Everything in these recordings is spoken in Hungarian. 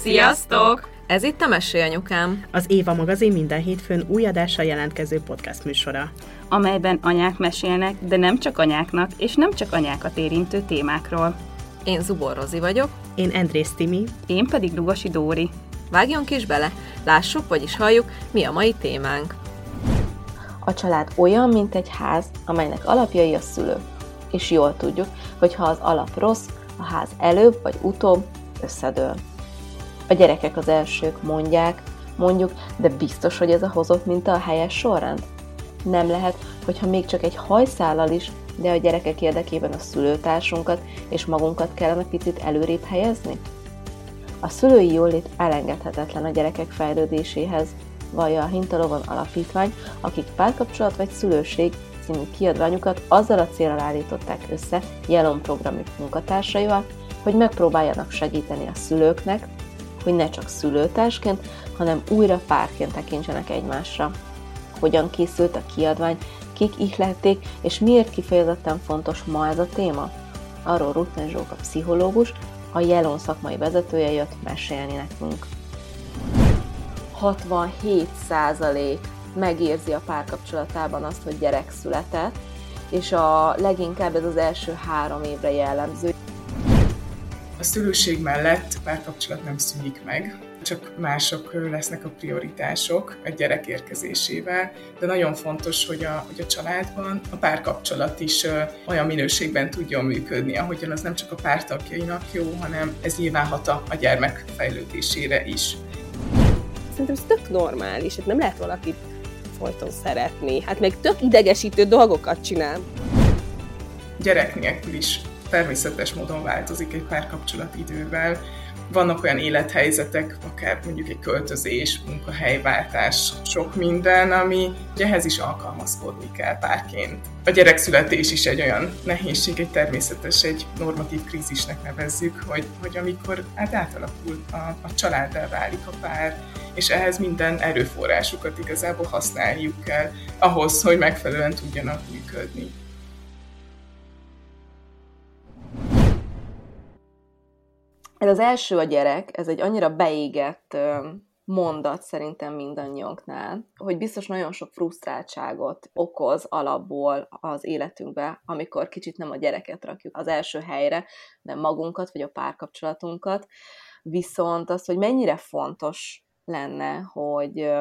Sziasztok! Ez itt a Mesélyanyukám. Az Éva magazin minden hétfőn új adással jelentkező podcast műsora. Amelyben anyák mesélnek, de nem csak anyáknak, és nem csak anyákat érintő témákról. Én Zubor Rozi vagyok. Én Andrész Timi. Én pedig Lugosi Dóri. Vágjunk is bele, lássuk, vagyis halljuk, mi a mai témánk. A család olyan, mint egy ház, amelynek alapjai a szülő. És jól tudjuk, hogy ha az alap rossz, a ház előbb vagy utóbb összedől. A gyerekek az elsők mondják, mondjuk, de biztos, hogy ez a hozott minta a helyes sorrend? Nem lehet, hogyha még csak egy hajszállal is, de a gyerekek érdekében a szülőtársunkat és magunkat kellene picit előrébb helyezni? A szülői jólét elengedhetetlen a gyerekek fejlődéséhez, vallja a Hintalovon Alapítvány, akik párkapcsolat vagy szülőség című kiadványukat azzal a célral állították össze Jelon programjuk munkatársaival, hogy megpróbáljanak segíteni a szülőknek, hogy ne csak szülőtársként, hanem újra párként tekintsenek egymásra. Hogyan készült a kiadvány, kik ihlették, és miért kifejezetten fontos ma ez a téma? Arról Rutten Zsóka pszichológus, a Jelon szakmai vezetője jött mesélni nekünk. 67% megérzi a párkapcsolatában azt, hogy gyerek született, és a leginkább ez az első három évre jellemző. A szülőség mellett párkapcsolat nem szűnik meg, csak mások lesznek a prioritások a gyerek érkezésével, de nagyon fontos, hogy a, hogy a családban a párkapcsolat is olyan minőségben tudjon működni, ahogyan az nem csak a pártagjainak jó, hanem ez nyilván hat a, a gyermek fejlődésére is. Szerintem ez tök normális, hát nem lehet valakit folyton szeretni, hát meg tök idegesítő dolgokat csinál. Gyerek nélkül is természetes módon változik egy párkapcsolat idővel. Vannak olyan élethelyzetek, akár mondjuk egy költözés, munkahelyváltás, sok minden, ami ehhez is alkalmazkodni kell párként. A gyerekszületés is egy olyan nehézség, egy természetes, egy normatív krízisnek nevezzük, hogy, hogy amikor hát átalakul a, a családdal válik a pár, és ehhez minden erőforrásukat igazából használjuk kell ahhoz, hogy megfelelően tudjanak működni. Ez az első a gyerek, ez egy annyira beégett mondat szerintem mindannyiunknál, hogy biztos nagyon sok frusztráltságot okoz alapból az életünkbe, amikor kicsit nem a gyereket rakjuk az első helyre, nem magunkat vagy a párkapcsolatunkat, viszont az, hogy mennyire fontos lenne, hogy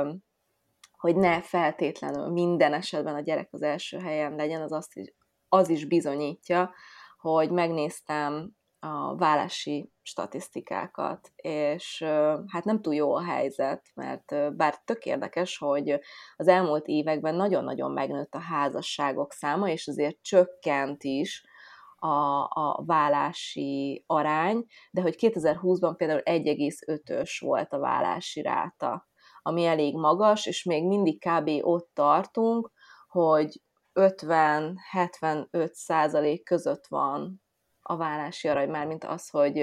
hogy ne feltétlenül minden esetben a gyerek az első helyen legyen, az, azt is, az is bizonyítja, hogy megnéztem a vállási statisztikákat, és hát nem túl jó a helyzet, mert bár tök érdekes, hogy az elmúlt években nagyon-nagyon megnőtt a házasságok száma, és azért csökkent is a, a vállási arány, de hogy 2020-ban például 1,5-ös volt a vállási ráta, ami elég magas, és még mindig kb. ott tartunk, hogy 50-75 százalék között van a vállási arany, már mint az, hogy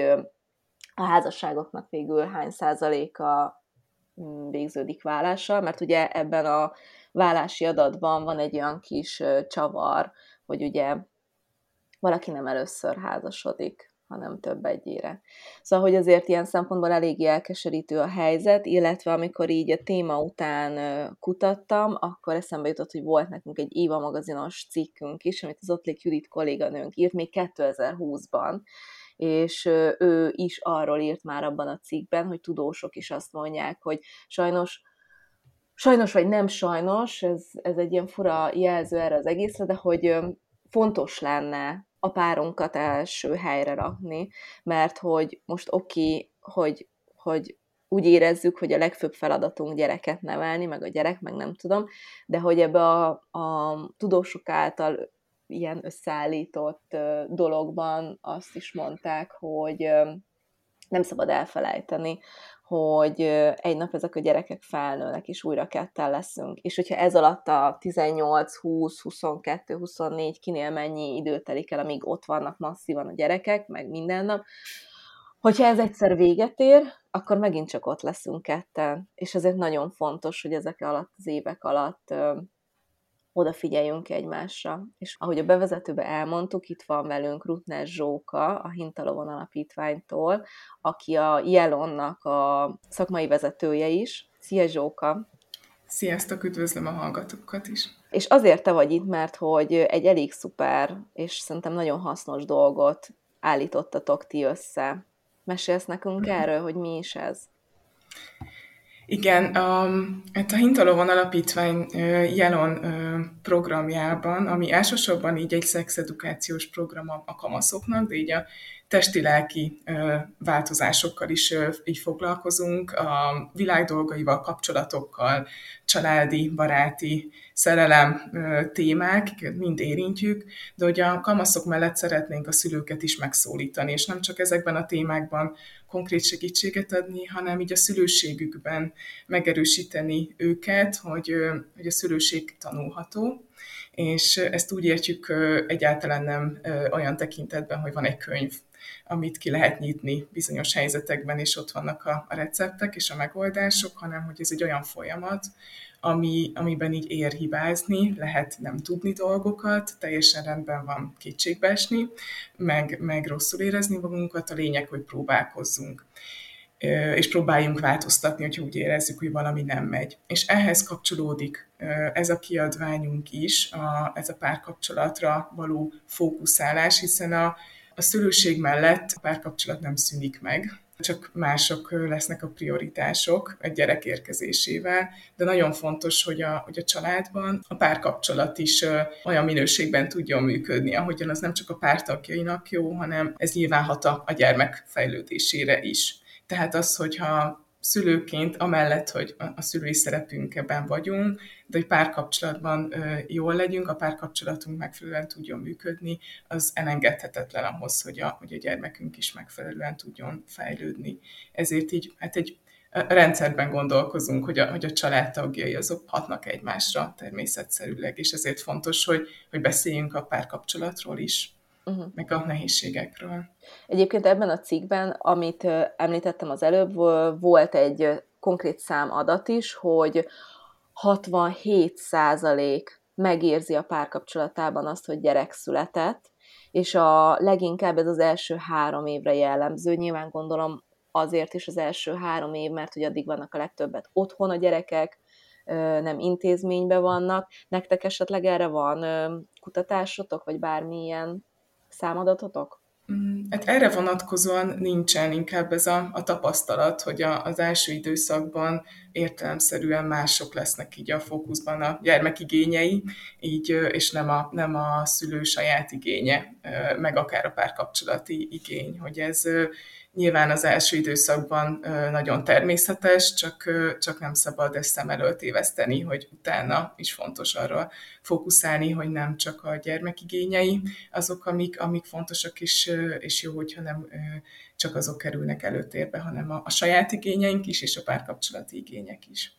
a házasságoknak végül hány százaléka mm, végződik vállással, mert ugye ebben a vállási adatban van egy olyan kis csavar, hogy ugye valaki nem először házasodik, hanem több egyére. Szóval, hogy azért ilyen szempontból eléggé elkeserítő a helyzet, illetve amikor így a téma után kutattam, akkor eszembe jutott, hogy volt nekünk egy Éva magazinos cikkünk is, amit az Ottlik Judit kolléganőnk írt még 2020-ban, és ő is arról írt már abban a cikkben, hogy tudósok is azt mondják, hogy sajnos sajnos vagy nem sajnos, ez, ez egy ilyen fura jelző erre az egészre, de hogy fontos lenne a párunkat első helyre rakni, mert hogy most oké, hogy, hogy úgy érezzük, hogy a legfőbb feladatunk gyereket nevelni, meg a gyerek, meg nem tudom, de hogy ebbe a, a tudósok által ilyen összeállított dologban azt is mondták, hogy nem szabad elfelejteni, hogy egy nap ezek a gyerekek felnőnek, és újra ketten leszünk. És hogyha ez alatt a 18, 20, 22, 24, kinél mennyi idő telik el, amíg ott vannak masszívan a gyerekek, meg minden nap, hogyha ez egyszer véget ér, akkor megint csak ott leszünk ketten. És ezért nagyon fontos, hogy ezek alatt az évek alatt odafigyeljünk egymásra. És ahogy a bevezetőbe elmondtuk, itt van velünk Rutner Zsóka, a Hintalovon Alapítványtól, aki a Jelonnak a szakmai vezetője is. Szia Zsóka! Sziasztok, üdvözlöm a hallgatókat is! És azért te vagy itt, mert hogy egy elég szuper, és szerintem nagyon hasznos dolgot állítottatok ti össze. Mesélsz nekünk mhm. erről, hogy mi is ez? Igen, a, hát a Hintalovon Alapítvány Jelon programjában, ami elsősorban így egy szexedukációs program a kamaszoknak, de így a testi-lelki változásokkal is így foglalkozunk, a világ dolgaival, kapcsolatokkal, családi, baráti, szerelem témák, mind érintjük, de hogy a kamaszok mellett szeretnénk a szülőket is megszólítani, és nem csak ezekben a témákban konkrét segítséget adni, hanem így a szülőségükben megerősíteni őket, hogy, hogy a szülőség tanulható, és ezt úgy értjük egyáltalán nem olyan tekintetben, hogy van egy könyv, amit ki lehet nyitni bizonyos helyzetekben, és ott vannak a, a receptek és a megoldások, hanem hogy ez egy olyan folyamat, ami, amiben így ér hibázni, lehet nem tudni dolgokat, teljesen rendben van kétségbeesni, meg, meg rosszul érezni magunkat, a lényeg, hogy próbálkozzunk és próbáljunk változtatni, hogyha úgy érezzük, hogy valami nem megy. És ehhez kapcsolódik ez a kiadványunk is, a, ez a párkapcsolatra való fókuszálás, hiszen a, a szülőség mellett a párkapcsolat nem szűnik meg, csak mások lesznek a prioritások egy gyerek érkezésével, de nagyon fontos, hogy a, hogy a családban a párkapcsolat is olyan minőségben tudjon működni, ahogyan az nem csak a pártagjainak jó, hanem ez nyilván hat a, gyermek fejlődésére is. Tehát az, hogyha szülőként, amellett, hogy a szülői szerepünkben vagyunk, de hogy párkapcsolatban jól legyünk, a párkapcsolatunk megfelelően tudjon működni, az elengedhetetlen ahhoz, hogy a, hogy a gyermekünk is megfelelően tudjon fejlődni. Ezért így, hát egy rendszerben gondolkozunk, hogy a, hogy a családtagjai azok hatnak egymásra természetszerűleg, és ezért fontos, hogy, hogy beszéljünk a párkapcsolatról is uh-huh. meg a nehézségekről. Egyébként ebben a cikkben, amit említettem az előbb, volt egy konkrét számadat is, hogy 67% megérzi a párkapcsolatában azt, hogy gyerek született, és a leginkább ez az első három évre jellemző. Nyilván gondolom azért is az első három év, mert hogy addig vannak a legtöbbet otthon a gyerekek, nem intézményben vannak. Nektek esetleg erre van kutatásotok, vagy bármilyen számadatotok? Mm, hát erre vonatkozóan nincsen inkább ez a, a tapasztalat, hogy a, az első időszakban értelemszerűen mások lesznek így a fókuszban a gyermek igényei, így, és nem a, nem a szülő saját igénye, meg akár a párkapcsolati igény, hogy ez Nyilván az első időszakban nagyon természetes, csak, csak nem szabad ezt szem előtt éveszteni, hogy utána is fontos arra fókuszálni, hogy nem csak a gyermekigényei azok, amik, amik fontosak, és, és jó, hogyha nem csak azok kerülnek előtérbe, hanem a, a saját igényeink is, és a párkapcsolati igények is.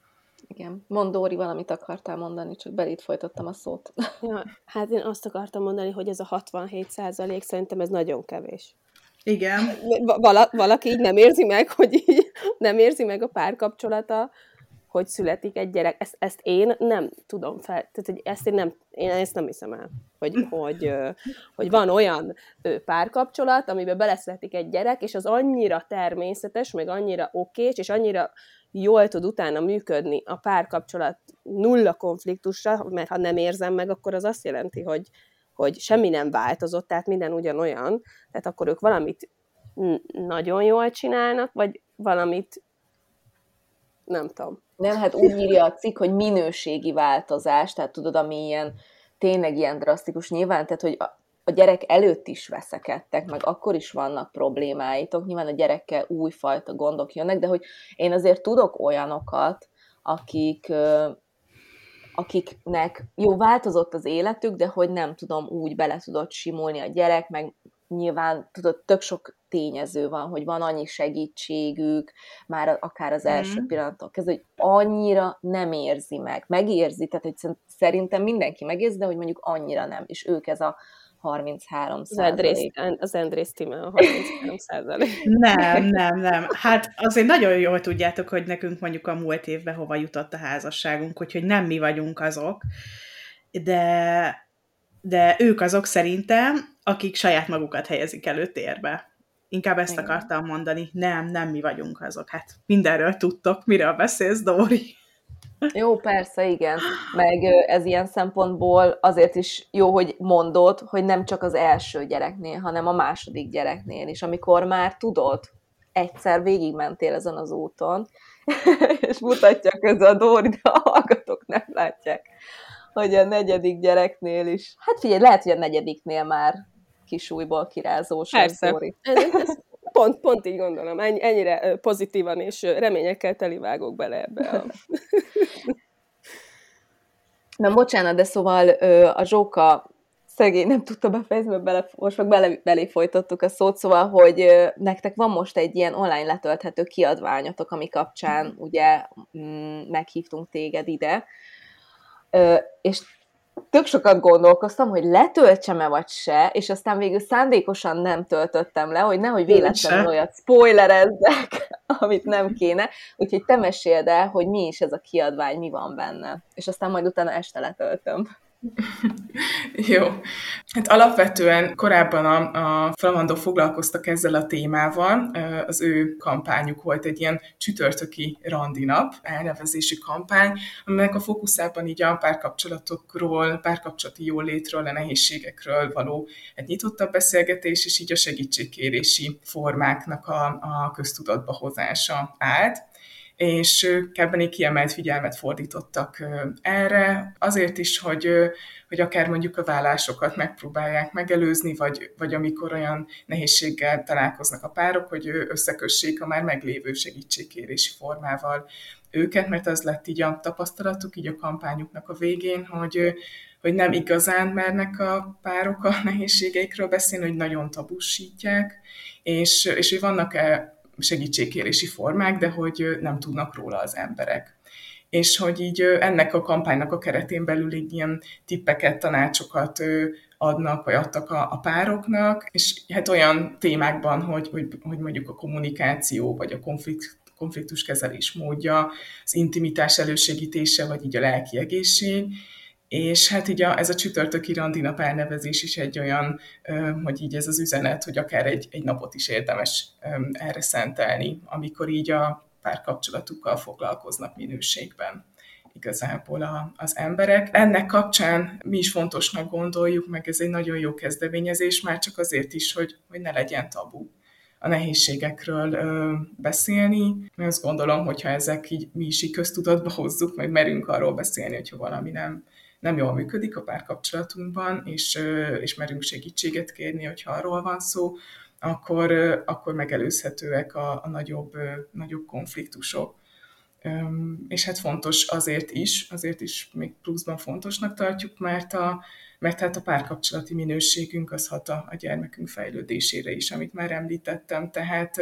Igen. Mondóri, valamit akartál mondani, csak belét folytattam a szót. Ja, hát én azt akartam mondani, hogy ez a 67 százalék, szerintem ez nagyon kevés. Igen. Vala, valaki így nem érzi meg, hogy így nem érzi meg a párkapcsolata, hogy születik egy gyerek. Ezt, ezt én nem tudom fel, tehát hogy ezt én nem, én ezt nem hiszem el, hogy, hogy, hogy van olyan párkapcsolat, amiben beleszületik egy gyerek, és az annyira természetes, meg annyira okés, és annyira jól tud utána működni a párkapcsolat nulla konfliktusra, mert ha nem érzem meg, akkor az azt jelenti, hogy, hogy semmi nem változott, tehát minden ugyanolyan, tehát akkor ők valamit nagyon jól csinálnak, vagy valamit nem tudom. Nem, hát úgy írja a cikk, hogy minőségi változás, tehát tudod, ami ilyen tényleg ilyen drasztikus nyilván, tehát hogy a gyerek előtt is veszekedtek, meg akkor is vannak problémáitok, nyilván a gyerekkel újfajta gondok jönnek, de hogy én azért tudok olyanokat, akik akiknek jó, változott az életük, de hogy nem tudom, úgy bele tudott simulni a gyerek, meg nyilván tudod, tök sok tényező van, hogy van annyi segítségük, már akár az első mm. pillanattól kezdve, hogy annyira nem érzi meg. Megérzi, tehát hogy szerintem mindenki megérzi, de hogy mondjuk annyira nem, és ők ez a 33 az Andrész, az Andrész Tíme a 33 százalék. Nem, nem, nem. Hát azért nagyon jól tudjátok, hogy nekünk mondjuk a múlt évben hova jutott a házasságunk, úgyhogy nem mi vagyunk azok. de, de ők azok szerintem, akik saját magukat helyezik előtérbe. Inkább ezt Igen. akartam mondani. Nem, nem mi vagyunk azok. Hát mindenről tudtok, miről beszélsz, Dóri. Jó, persze, igen. Meg ez ilyen szempontból azért is jó, hogy mondod, hogy nem csak az első gyereknél, hanem a második gyereknél is, amikor már tudod, egyszer végigmentél ezen az úton, és mutatja közben a Dóri, de a hallgatók nem látják, hogy a negyedik gyereknél is, hát figyelj, lehet, hogy a negyediknél már kisújból kirázós Persze. Dóri. Pont, pont így gondolom, Ennyi, ennyire pozitívan és reményekkel telivágok bele ebbe a... Na, bocsánat, de szóval a Zsóka szegény nem tudta befejezni, mert bele, most meg bele, belé folytattuk a szót, szóval, hogy nektek van most egy ilyen online letölthető kiadványotok, ami kapcsán ugye meghívtunk téged ide, és tök sokat gondolkoztam, hogy letöltsem-e vagy se, és aztán végül szándékosan nem töltöttem le, hogy nehogy véletlenül olyat spoilerezzek, amit nem kéne. Úgyhogy te meséld el, hogy mi is ez a kiadvány, mi van benne. És aztán majd utána este letöltöm. Jó. Hát alapvetően korábban a, a Flamandó foglalkoztak ezzel a témával. Az ő kampányuk volt egy ilyen csütörtöki randinap, elnevezési kampány, aminek a fókuszában így a párkapcsolatokról, párkapcsolati jólétről, a nehézségekről való egy nyitottabb beszélgetés, és így a segítségkérési formáknak a, a köztudatba hozása állt és ők ebben egy kiemelt figyelmet fordítottak erre, azért is, hogy, hogy akár mondjuk a vállásokat megpróbálják megelőzni, vagy, vagy amikor olyan nehézséggel találkoznak a párok, hogy összekössék a már meglévő segítségkérési formával őket, mert az lett így a tapasztalatuk, így a kampányuknak a végén, hogy, hogy nem igazán mernek a párok a nehézségeikről beszélni, hogy nagyon tabusítják, és, és hogy vannak-e segítségkérési formák, de hogy nem tudnak róla az emberek. És hogy így ennek a kampánynak a keretén belül így ilyen tippeket, tanácsokat adnak, vagy adtak a, a pároknak, és hát olyan témákban, hogy, hogy, hogy mondjuk a kommunikáció, vagy a konflikt, konfliktuskezelés módja, az intimitás elősegítése, vagy így a lelki egészség, és hát így a, ez a csütörtöki randinap elnevezés is egy olyan, hogy így ez az üzenet, hogy akár egy, egy napot is érdemes erre szentelni, amikor így a párkapcsolatukkal foglalkoznak minőségben igazából a, az emberek. Ennek kapcsán mi is fontosnak gondoljuk, meg ez egy nagyon jó kezdeményezés, már csak azért is, hogy, hogy ne legyen tabu a nehézségekről ö, beszélni. Mert azt gondolom, hogyha ezek így mi is így köztudatba hozzuk, meg merünk arról beszélni, hogyha valami nem, nem jól működik a párkapcsolatunkban, és, és merünk segítséget kérni, hogyha arról van szó, akkor, akkor megelőzhetőek a, a nagyobb, nagyobb konfliktusok. És hát fontos azért is, azért is még pluszban fontosnak tartjuk, mert a, mert hát a párkapcsolati minőségünk az hat a, a gyermekünk fejlődésére is, amit már említettem, tehát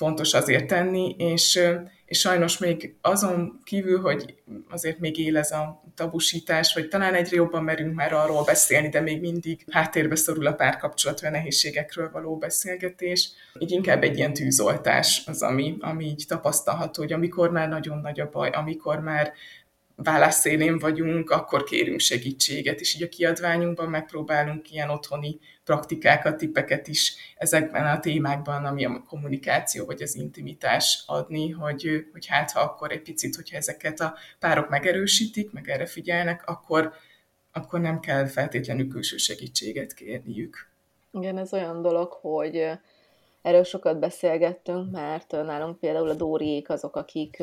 fontos azért tenni, és, és sajnos még azon kívül, hogy azért még él ez a tabusítás, vagy talán egyre jobban merünk már arról beszélni, de még mindig háttérbe szorul a párkapcsolat, a nehézségekről való beszélgetés. Így inkább egy ilyen tűzoltás az, ami, ami így tapasztalható, hogy amikor már nagyon nagy a baj, amikor már válaszszélén vagyunk, akkor kérünk segítséget, és így a kiadványunkban megpróbálunk ilyen otthoni praktikákat, tippeket is ezekben a témákban, ami a kommunikáció vagy az intimitás adni, hogy, hogy hát ha akkor egy picit, hogyha ezeket a párok megerősítik, meg erre figyelnek, akkor, akkor nem kell feltétlenül külső segítséget kérniük. Igen, ez olyan dolog, hogy erről sokat beszélgettünk, mert nálunk például a Dóriék azok, akik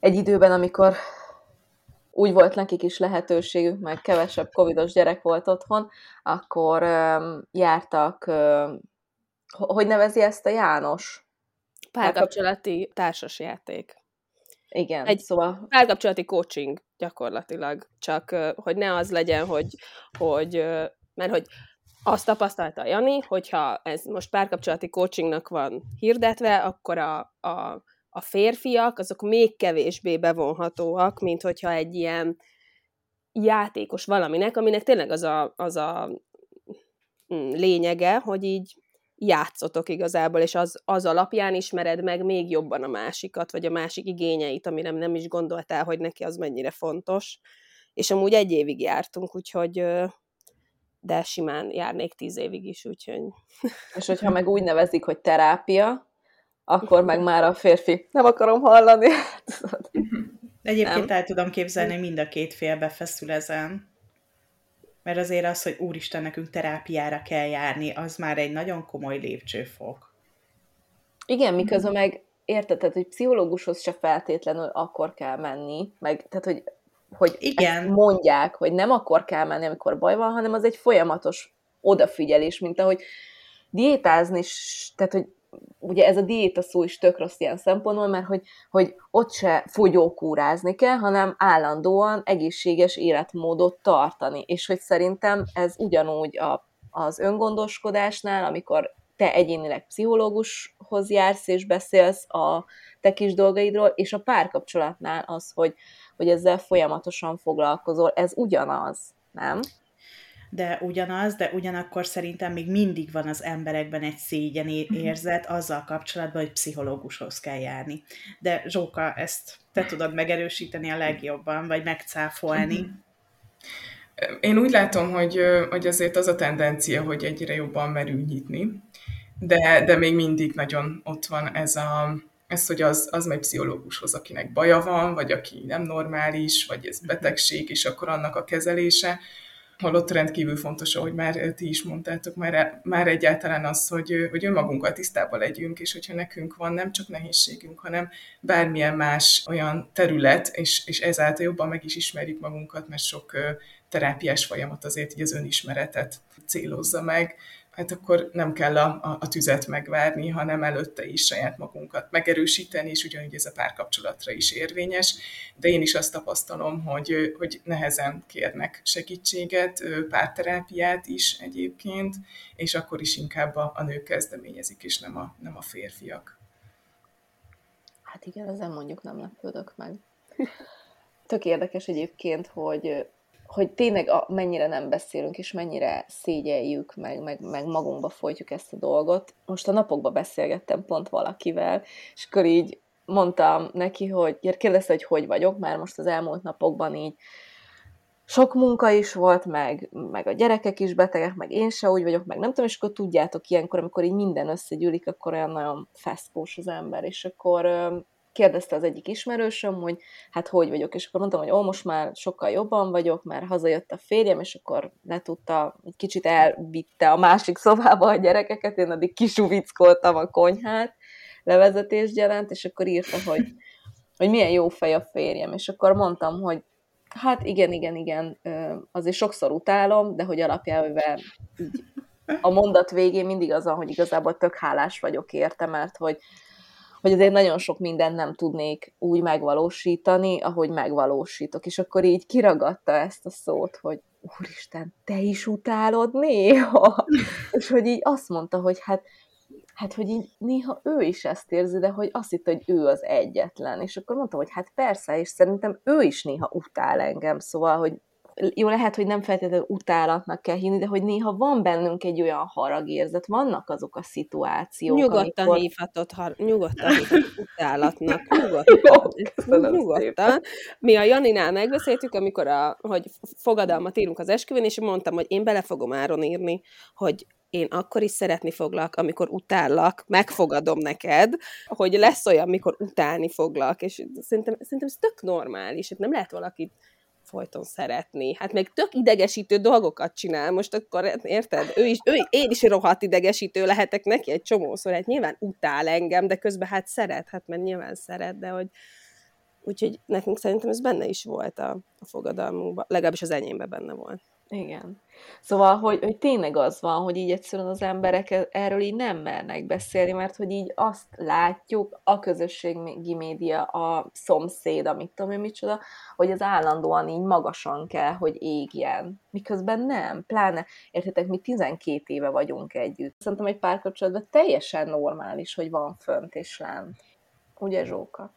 egy időben, amikor úgy volt nekik is lehetőségük, meg kevesebb covidos gyerek volt otthon, akkor jártak, hogy nevezi ezt a János? Párkapcsolati társasjáték. Igen, egy szóval... Párkapcsolati coaching gyakorlatilag, csak hogy ne az legyen, hogy, hogy mert hogy azt tapasztalta Jani, hogyha ez most párkapcsolati coachingnak van hirdetve, akkor a, a a férfiak azok még kevésbé bevonhatóak, mint hogyha egy ilyen játékos valaminek, aminek tényleg az a, az a mm, lényege, hogy így játszotok igazából, és az, az alapján ismered meg még jobban a másikat, vagy a másik igényeit, amire nem is gondoltál, hogy neki az mennyire fontos, és amúgy egy évig jártunk, úgyhogy de simán járnék tíz évig is, úgyhogy... És hogyha meg úgy nevezik, hogy terápia, akkor meg már a férfi, nem akarom hallani. Egyébként nem. el tudom képzelni, hogy mind a két fél befeszül ezen. Mert azért az, hogy úristen, nekünk terápiára kell járni, az már egy nagyon komoly lépcsőfok. Igen, miközben meg érted, tehát, hogy pszichológushoz se feltétlenül akkor kell menni, meg, tehát, hogy, hogy Igen. mondják, hogy nem akkor kell menni, amikor baj van, hanem az egy folyamatos odafigyelés, mint ahogy diétázni, tehát, hogy ugye ez a diéta szó is tök rossz ilyen szempontból, mert hogy, hogy ott se fogyókúrázni kell, hanem állandóan egészséges életmódot tartani. És hogy szerintem ez ugyanúgy a, az öngondoskodásnál, amikor te egyénileg pszichológushoz jársz és beszélsz a te kis dolgaidról, és a párkapcsolatnál az, hogy, hogy ezzel folyamatosan foglalkozol, ez ugyanaz, nem? De ugyanaz, de ugyanakkor szerintem még mindig van az emberekben egy szégyen mhm. érzet azzal kapcsolatban, hogy pszichológushoz kell járni. De Zsóka, ezt te tudod megerősíteni a legjobban, vagy megcáfolni. Mhm. Én úgy látom, hogy, hogy azért az a tendencia, hogy egyre jobban merül nyitni, de, de még mindig nagyon ott van ez a, ez, hogy az, az megy pszichológushoz, akinek baja van, vagy aki nem normális, vagy ez betegség, és akkor annak a kezelése holott rendkívül fontos, ahogy már ti is mondtátok, már, már egyáltalán az, hogy, hogy önmagunkkal tisztában legyünk, és hogyha nekünk van nem csak nehézségünk, hanem bármilyen más olyan terület, és, és ezáltal jobban meg is ismerjük magunkat, mert sok terápiás folyamat azért így az önismeretet célozza meg, hát akkor nem kell a, a, a tüzet megvárni, hanem előtte is saját magunkat megerősíteni, és ugyanúgy ez a párkapcsolatra is érvényes. De én is azt tapasztalom, hogy, hogy nehezen kérnek segítséget, párterápiát is egyébként, és akkor is inkább a, a nők kezdeményezik, és nem a, nem a férfiak. Hát igen, ezen mondjuk nem lepődök meg. Tök érdekes egyébként, hogy hogy tényleg a, mennyire nem beszélünk, és mennyire szégyeljük, meg, meg, meg magunkba folytjuk ezt a dolgot. Most a napokban beszélgettem pont valakivel, és akkor így mondtam neki, hogy kérdezte, hogy hogy vagyok, mert most az elmúlt napokban így sok munka is volt, meg, meg a gyerekek is betegek, meg én se úgy vagyok, meg nem tudom, és akkor tudjátok, ilyenkor, amikor így minden összegyűlik, akkor olyan nagyon feszkós az ember, és akkor kérdezte az egyik ismerősöm, hogy hát hogy vagyok, és akkor mondtam, hogy ó, most már sokkal jobban vagyok, mert hazajött a férjem, és akkor le tudta, egy kicsit elvitte a másik szobába a gyerekeket, én addig kisuvickoltam a konyhát, levezetés jelent, és akkor írta, hogy, hogy milyen jó fej a férjem, és akkor mondtam, hogy hát igen, igen, igen, azért sokszor utálom, de hogy alapjában így a mondat végén mindig az hogy igazából tök hálás vagyok érte, mert hogy hogy azért nagyon sok mindent nem tudnék úgy megvalósítani, ahogy megvalósítok. És akkor így kiragadta ezt a szót, hogy úristen, te is utálod néha? és hogy így azt mondta, hogy hát, hát, hogy így néha ő is ezt érzi, de hogy azt hitt, hogy ő az egyetlen. És akkor mondta, hogy hát persze, és szerintem ő is néha utál engem, szóval, hogy jó, lehet, hogy nem feltétlenül utálatnak kell hinni, de hogy néha van bennünk egy olyan haragérzet, vannak azok a szituációk, Nyugodtan amikor... hívhatod, har... nyugodtan hívhatod utálatnak, nyugodtan. Jó, nyugodtan. Mi a Janinál megbeszéltük, amikor a, hogy fogadalmat írunk az esküvőn, és mondtam, hogy én bele fogom áron írni, hogy én akkor is szeretni foglak, amikor utállak, megfogadom neked, hogy lesz olyan, mikor utálni foglak, és szerintem, szerintem ez tök normális, hát nem lehet valakit folyton szeretni. Hát még tök idegesítő dolgokat csinál, most akkor érted? Ő is, ő, én is rohadt idegesítő lehetek neki egy csomószor, hát nyilván utál engem, de közben hát szeret, hát mert nyilván szeret, de hogy úgyhogy nekünk szerintem ez benne is volt a, a fogadalmunkban, legalábbis az enyémben benne volt. Igen. Szóval, hogy, hogy tényleg az van, hogy így egyszerűen az emberek e- erről így nem mernek beszélni, mert hogy így azt látjuk, a közösségi média, a szomszéd, amit tudom én micsoda, hogy az állandóan így magasan kell, hogy égjen. Miközben nem, pláne, értitek, mi 12 éve vagyunk együtt. Szerintem egy párkapcsolatban teljesen normális, hogy van fönt és lent. Ugye, Zsóka?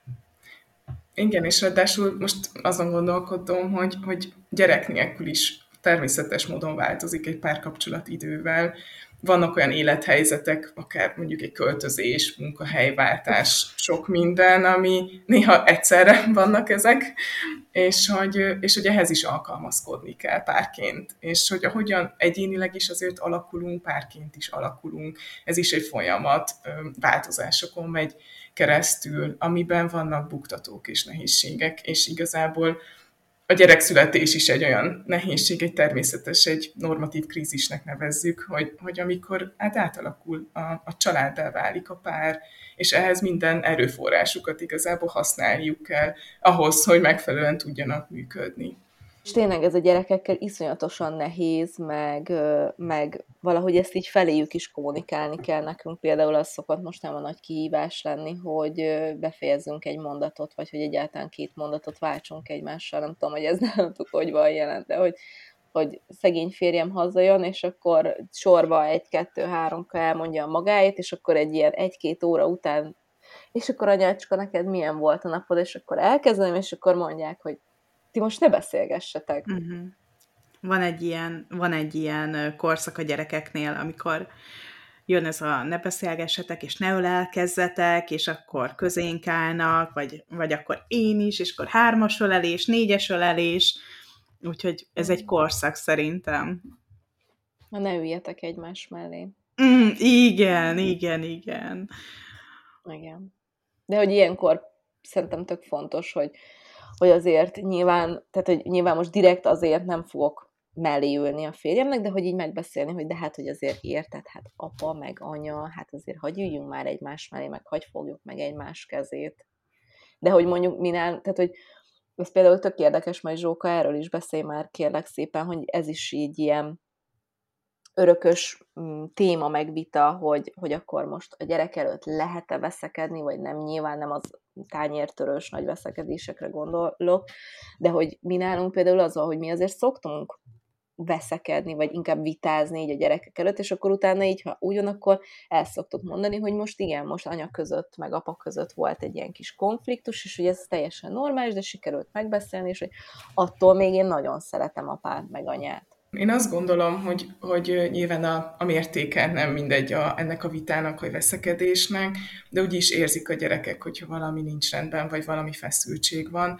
Igen, és ráadásul most azon gondolkodom, hogy, hogy gyerek nélkül is természetes módon változik egy párkapcsolat idővel, vannak olyan élethelyzetek, akár mondjuk egy költözés, munkahelyváltás, sok minden, ami néha egyszerre vannak ezek, és hogy, és hogy ehhez is alkalmazkodni kell párként, és hogy ahogyan egyénileg is azért alakulunk, párként is alakulunk, ez is egy folyamat, változásokon megy keresztül, amiben vannak buktatók és nehézségek, és igazából a gyerekszületés is egy olyan nehézség, egy természetes, egy normatív krízisnek nevezzük, hogy, hogy amikor hát átalakul a, a családdá válik a pár, és ehhez minden erőforrásukat igazából használjuk kell ahhoz, hogy megfelelően tudjanak működni. És tényleg ez a gyerekekkel iszonyatosan nehéz, meg, meg valahogy ezt így feléjük is kommunikálni kell nekünk. Például az szokott most nem a nagy kihívás lenni, hogy befejezzünk egy mondatot, vagy hogy egyáltalán két mondatot váltsunk egymással. Nem tudom, hogy ez tudok, hogy van jelent, de hogy, hogy szegény férjem hazajön, és akkor sorba egy-kettő-három elmondja a magáét, és akkor egy ilyen egy-két óra után és akkor anyácska, neked milyen volt a napod, és akkor elkezdem, és akkor mondják, hogy ti most ne beszélgessetek. Uh-huh. Van egy ilyen, van egy ilyen korszak a gyerekeknél, amikor jön ez a ne beszélgessetek, és ne ölelkezzetek, és akkor közénk állnak, vagy, vagy akkor én is, és akkor hármas ölelés, négyes ölelés, úgyhogy ez egy korszak szerintem. Na ne üljetek egymás mellé. Mm, igen, igen, igen. Igen. De hogy ilyenkor szerintem tök fontos, hogy hogy azért nyilván, tehát hogy nyilván most direkt azért nem fogok mellé ülni a férjemnek, de hogy így megbeszélni, hogy de hát, hogy azért érted, hát apa, meg anya, hát azért hagyj üljünk már egymás mellé, meg hagyj fogjuk meg egymás kezét. De hogy mondjuk minál, tehát hogy ez például tök érdekes, majd Zsóka erről is beszélj már, kérlek szépen, hogy ez is így ilyen örökös mm, téma megvita, hogy, hogy akkor most a gyerek előtt lehet-e veszekedni, vagy nem, nyilván nem az tányértörős nagy veszekedésekre gondolok, de hogy mi nálunk például az, hogy mi azért szoktunk veszekedni, vagy inkább vitázni így a gyerekek előtt, és akkor utána így, ha úgy van, akkor el szoktuk mondani, hogy most igen, most anya között, meg apa között volt egy ilyen kis konfliktus, és hogy ez teljesen normális, de sikerült megbeszélni, és hogy attól még én nagyon szeretem apát, meg anyát. Én azt gondolom, hogy, hogy nyilván a, a mértéke nem mindegy a, ennek a vitának, vagy veszekedésnek, de úgy is érzik a gyerekek, hogyha valami nincs rendben, vagy valami feszültség van.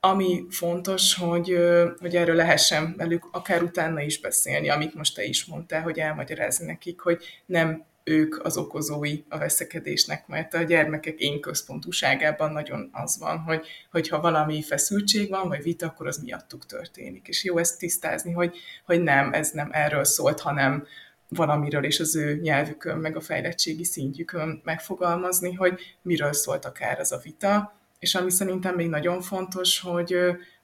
Ami fontos, hogy, hogy erről lehessen velük akár utána is beszélni, amit most te is mondtál, hogy elmagyarázni nekik, hogy nem ők az okozói a veszekedésnek, mert a gyermekek én központúságában nagyon az van, hogy, hogy ha valami feszültség van, vagy vita, akkor az miattuk történik. És jó ezt tisztázni, hogy, hogy nem, ez nem erről szólt, hanem valamiről és az ő nyelvükön, meg a fejlettségi szintjükön megfogalmazni, hogy miről szólt akár az a vita, és ami szerintem még nagyon fontos, hogy,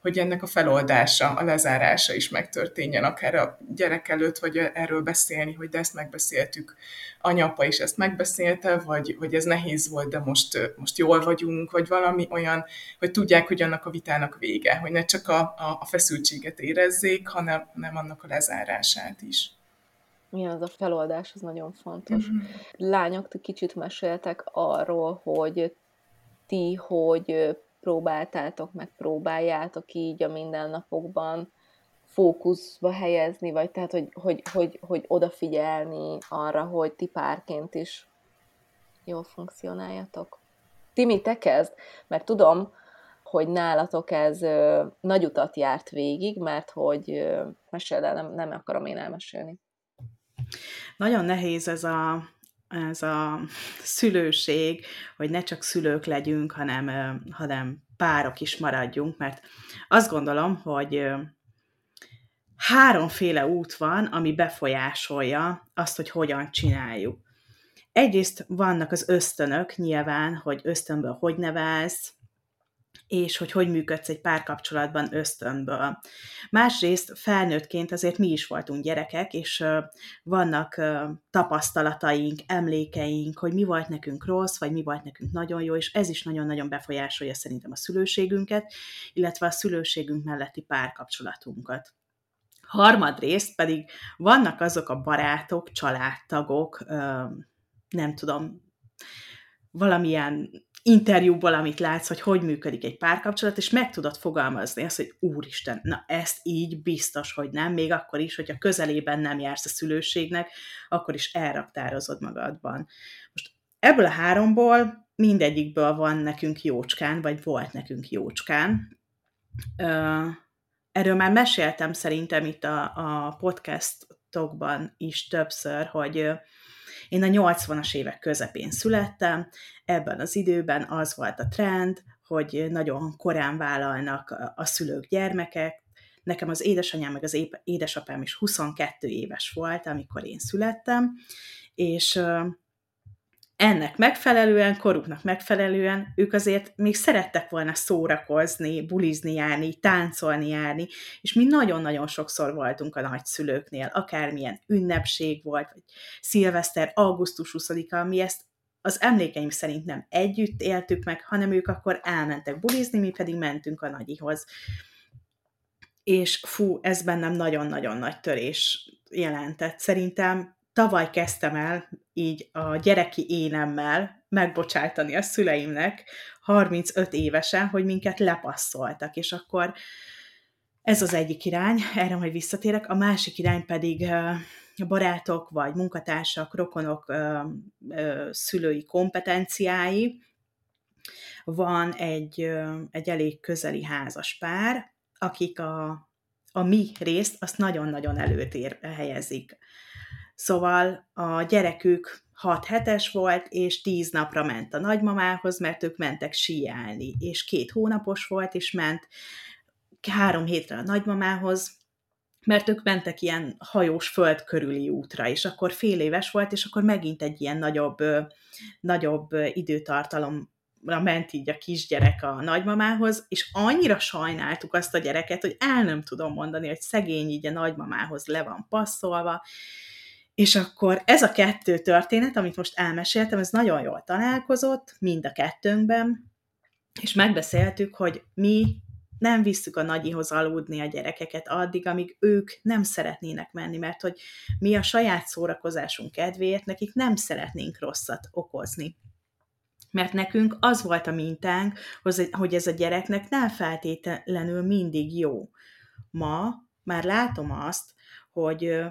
hogy ennek a feloldása, a lezárása is megtörténjen, akár a gyerek előtt, vagy erről beszélni, hogy de ezt megbeszéltük, anyapa is ezt megbeszélte, vagy, vagy ez nehéz volt, de most, most jól vagyunk, vagy valami olyan, hogy tudják, hogy annak a vitának vége, hogy ne csak a, a, a feszültséget érezzék, hanem nem annak a lezárását is. Igen, az a feloldás, az nagyon fontos. Mm-hmm. Lányok, ti kicsit meséltek arról, hogy ti, hogy próbáltátok, meg próbáljátok így a mindennapokban fókuszba helyezni, vagy tehát, hogy, hogy, hogy, hogy odafigyelni arra, hogy ti párként is jól funkcionáljatok. Timi, te kezd, mert tudom, hogy nálatok ez ö, nagy utat járt végig, mert hogy ö, meséld el, nem, nem akarom én elmesélni. Nagyon nehéz ez a ez a szülőség, hogy ne csak szülők legyünk, hanem, hanem párok is maradjunk, mert azt gondolom, hogy háromféle út van, ami befolyásolja azt, hogy hogyan csináljuk. Egyrészt vannak az ösztönök, nyilván, hogy ösztönből hogy nevelsz, és hogy hogy működsz egy párkapcsolatban ösztönből. Másrészt felnőttként azért mi is voltunk gyerekek, és vannak tapasztalataink, emlékeink, hogy mi volt nekünk rossz, vagy mi volt nekünk nagyon jó, és ez is nagyon-nagyon befolyásolja szerintem a szülőségünket, illetve a szülőségünk melletti párkapcsolatunkat. Harmadrészt pedig vannak azok a barátok, családtagok, nem tudom, valamilyen interjúból, amit látsz, hogy hogy működik egy párkapcsolat, és meg tudod fogalmazni azt, hogy úristen, na ezt így biztos, hogy nem, még akkor is, hogyha közelében nem jársz a szülőségnek, akkor is elraktározod magadban. Most ebből a háromból mindegyikből van nekünk jócskán, vagy volt nekünk jócskán. Erről már meséltem szerintem itt a, a podcastokban is többször, hogy én a 80-as évek közepén születtem, ebben az időben az volt a trend, hogy nagyon korán vállalnak a szülők gyermekek. Nekem az édesanyám meg az édesapám is 22 éves volt, amikor én születtem, és ennek megfelelően, koruknak megfelelően, ők azért még szerettek volna szórakozni, bulizni járni, táncolni járni, és mi nagyon-nagyon sokszor voltunk a nagyszülőknél, akármilyen ünnepség volt, vagy szilveszter, augusztus 20-a, mi ezt az emlékeim szerint nem együtt éltük meg, hanem ők akkor elmentek bulizni, mi pedig mentünk a nagyihoz. És fú, ez bennem nagyon-nagyon nagy törés jelentett. Szerintem tavaly kezdtem el így a gyereki énemmel megbocsátani a szüleimnek 35 évesen, hogy minket lepasszoltak, és akkor ez az egyik irány, erre majd visszatérek, a másik irány pedig barátok, vagy munkatársak, rokonok szülői kompetenciái. Van egy, egy elég közeli házas pár, akik a, a mi részt azt nagyon-nagyon előtér helyezik. Szóval a gyerekük 6 hetes volt, és 10 napra ment a nagymamához, mert ők mentek síelni, és két hónapos volt, és ment három hétre a nagymamához, mert ők mentek ilyen hajós föld körüli útra, és akkor fél éves volt, és akkor megint egy ilyen nagyobb, nagyobb időtartalom ment így a kisgyerek a nagymamához, és annyira sajnáltuk azt a gyereket, hogy el nem tudom mondani, hogy szegény így a nagymamához le van passzolva, és akkor ez a kettő történet, amit most elmeséltem, ez nagyon jól találkozott, mind a kettőnkben, és megbeszéltük, hogy mi nem visszük a nagyihoz aludni a gyerekeket addig, amíg ők nem szeretnének menni, mert hogy mi a saját szórakozásunk kedvéért nekik nem szeretnénk rosszat okozni. Mert nekünk az volt a mintánk, hogy ez a gyereknek nem feltétlenül mindig jó. Ma már látom azt, hogy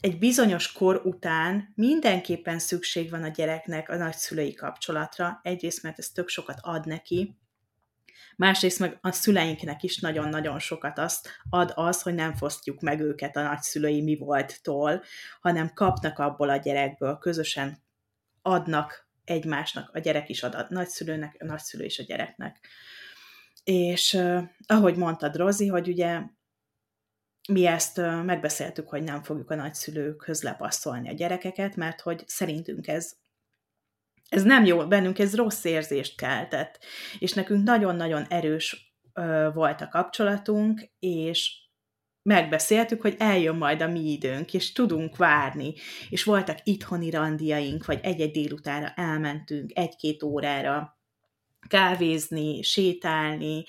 egy bizonyos kor után mindenképpen szükség van a gyereknek a nagyszülői kapcsolatra, egyrészt mert ez tök sokat ad neki, másrészt meg a szüleinknek is nagyon-nagyon sokat azt ad az, hogy nem fosztjuk meg őket a nagyszülői mi volttól, hanem kapnak abból a gyerekből, közösen adnak egymásnak, a gyerek is ad a nagyszülőnek, a nagyszülő is a gyereknek. És uh, ahogy mondtad, Rozi, hogy ugye mi ezt megbeszéltük, hogy nem fogjuk a nagyszülőkhöz lepasszolni a gyerekeket, mert hogy szerintünk ez ez nem jó, bennünk ez rossz érzést keltett, és nekünk nagyon-nagyon erős ö, volt a kapcsolatunk, és megbeszéltük, hogy eljön majd a mi időnk, és tudunk várni, és voltak itthoni randiaink, vagy egy-egy délutára elmentünk egy-két órára kávézni, sétálni,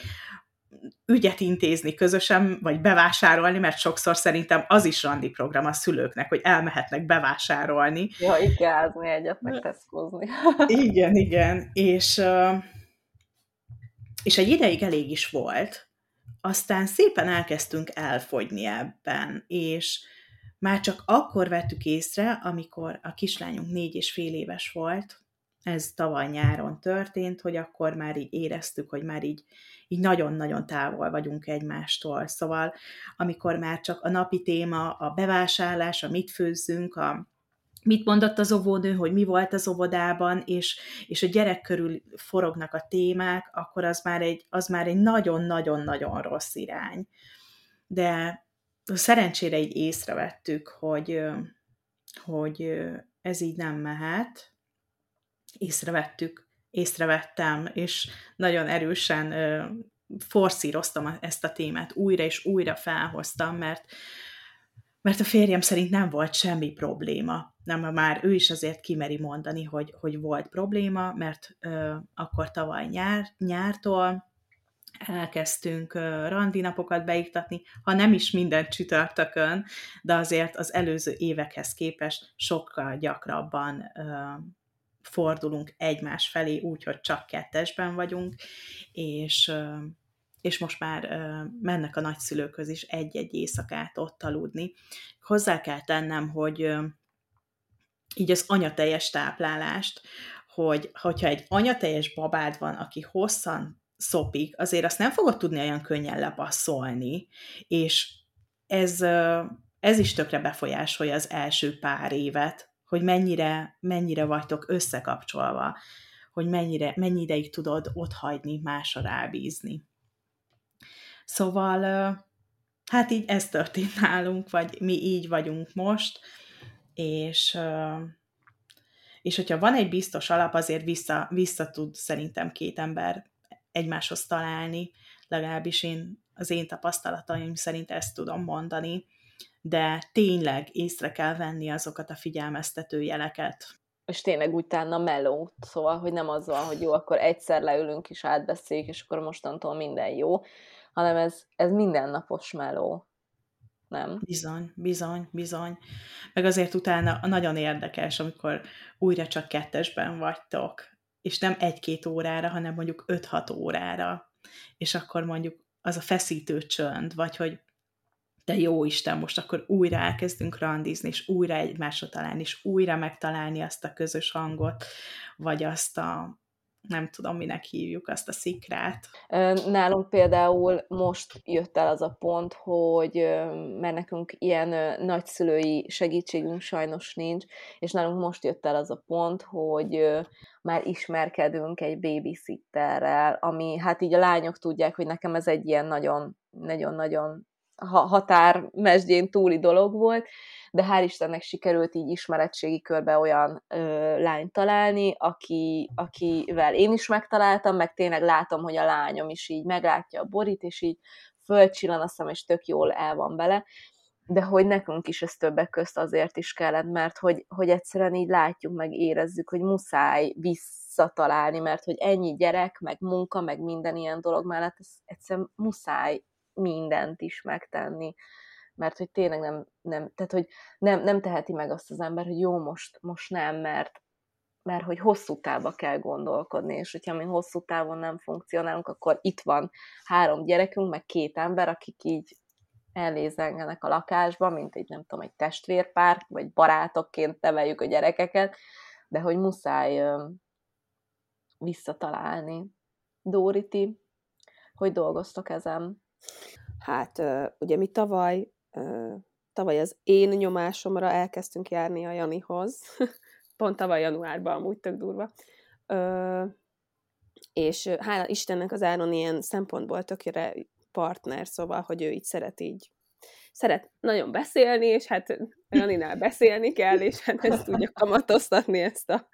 ügyet intézni közösen, vagy bevásárolni, mert sokszor szerintem az is randi program a szülőknek, hogy elmehetnek bevásárolni. Ja, ikázni egyet, meg teszkozni. igen, igen, és, és egy ideig elég is volt, aztán szépen elkezdtünk elfogyni ebben, és már csak akkor vettük észre, amikor a kislányunk négy és fél éves volt, ez tavaly nyáron történt, hogy akkor már így éreztük, hogy már így, így nagyon-nagyon távol vagyunk egymástól. Szóval amikor már csak a napi téma, a bevásárlás, a mit főzzünk, a mit mondott az óvónő, hogy mi volt az óvodában, és, és a gyerek körül forognak a témák, akkor az már egy, az már egy nagyon-nagyon-nagyon rossz irány. De szerencsére így észrevettük, hogy, hogy ez így nem mehet, észrevettük, észrevettem, és nagyon erősen ö, forszíroztam ezt a témát, újra és újra felhoztam, mert mert a férjem szerint nem volt semmi probléma. Nem, már ő is azért kimeri mondani, hogy, hogy volt probléma, mert ö, akkor tavaly nyár, nyártól elkezdtünk ö, randi napokat beiktatni, ha nem is minden csütörtökön, de azért az előző évekhez képest sokkal gyakrabban fordulunk egymás felé úgy, hogy csak kettesben vagyunk, és, és most már mennek a nagyszülőköz is egy-egy éjszakát ott aludni. Hozzá kell tennem, hogy így az anyateljes táplálást, hogy hogyha egy anyateljes babád van, aki hosszan szopik, azért azt nem fogod tudni olyan könnyen lepasszolni, és ez, ez is tökre befolyásolja az első pár évet, hogy mennyire, mennyire vagytok összekapcsolva, hogy mennyire, mennyi ideig tudod ott hagyni, másra rábízni. Szóval, hát így ez történt nálunk, vagy mi így vagyunk most, és, és hogyha van egy biztos alap, azért vissza, vissza tud szerintem két ember egymáshoz találni, legalábbis én az én tapasztalataim szerint ezt tudom mondani, de tényleg észre kell venni azokat a figyelmeztető jeleket. És tényleg utána meló, szóval, hogy nem az van, hogy jó, akkor egyszer leülünk és átbeszéljük, és akkor mostantól minden jó, hanem ez, ez mindennapos meló. Nem? Bizony, bizony, bizony. Meg azért utána nagyon érdekes, amikor újra csak kettesben vagytok, és nem egy-két órára, hanem mondjuk 5-6 órára, és akkor mondjuk az a feszítő csönd, vagy hogy de jó Isten, most akkor újra elkezdünk randizni, és újra egymásra találni, és újra megtalálni azt a közös hangot, vagy azt a, nem tudom, minek hívjuk azt a szikrát. Nálunk például most jött el az a pont, hogy mert nekünk ilyen nagyszülői segítségünk sajnos nincs, és nálunk most jött el az a pont, hogy már ismerkedünk egy babysitterrel, ami hát így a lányok tudják, hogy nekem ez egy ilyen nagyon nagyon-nagyon határmesdjén túli dolog volt, de hál' Istennek sikerült így ismeretségi körbe olyan ö, lányt találni, aki, akivel én is megtaláltam, meg tényleg látom, hogy a lányom is így meglátja a borit, és így fölcsillan a szem, és tök jól el van bele, de hogy nekünk is ez többek közt azért is kellett, mert hogy, hogy egyszerűen így látjuk, meg érezzük, hogy muszáj visszatalálni, mert hogy ennyi gyerek, meg munka, meg minden ilyen dolog mellett, ez egyszerűen muszáj mindent is megtenni, mert hogy tényleg nem, nem tehát hogy nem, nem teheti meg azt az ember, hogy jó, most, most nem, mert, mert hogy hosszú távba kell gondolkodni, és hogyha mi hosszú távon nem funkcionálunk, akkor itt van három gyerekünk, meg két ember, akik így ellézengenek a lakásba, mint egy, nem tudom, egy testvérpár, vagy barátokként neveljük a gyerekeket, de hogy muszáj ö, visszatalálni. Dóriti, hogy dolgoztok ezen? Hát ugye mi tavaly, tavaly az én nyomásomra elkezdtünk járni a Janihoz, pont tavaly januárban, amúgy tök durva. És hála Istennek az Áron ilyen szempontból tökére partner, szóval, hogy ő így szeret így szeret nagyon beszélni, és hát Janinál beszélni kell, és hát ezt tudja kamatoztatni, ezt a,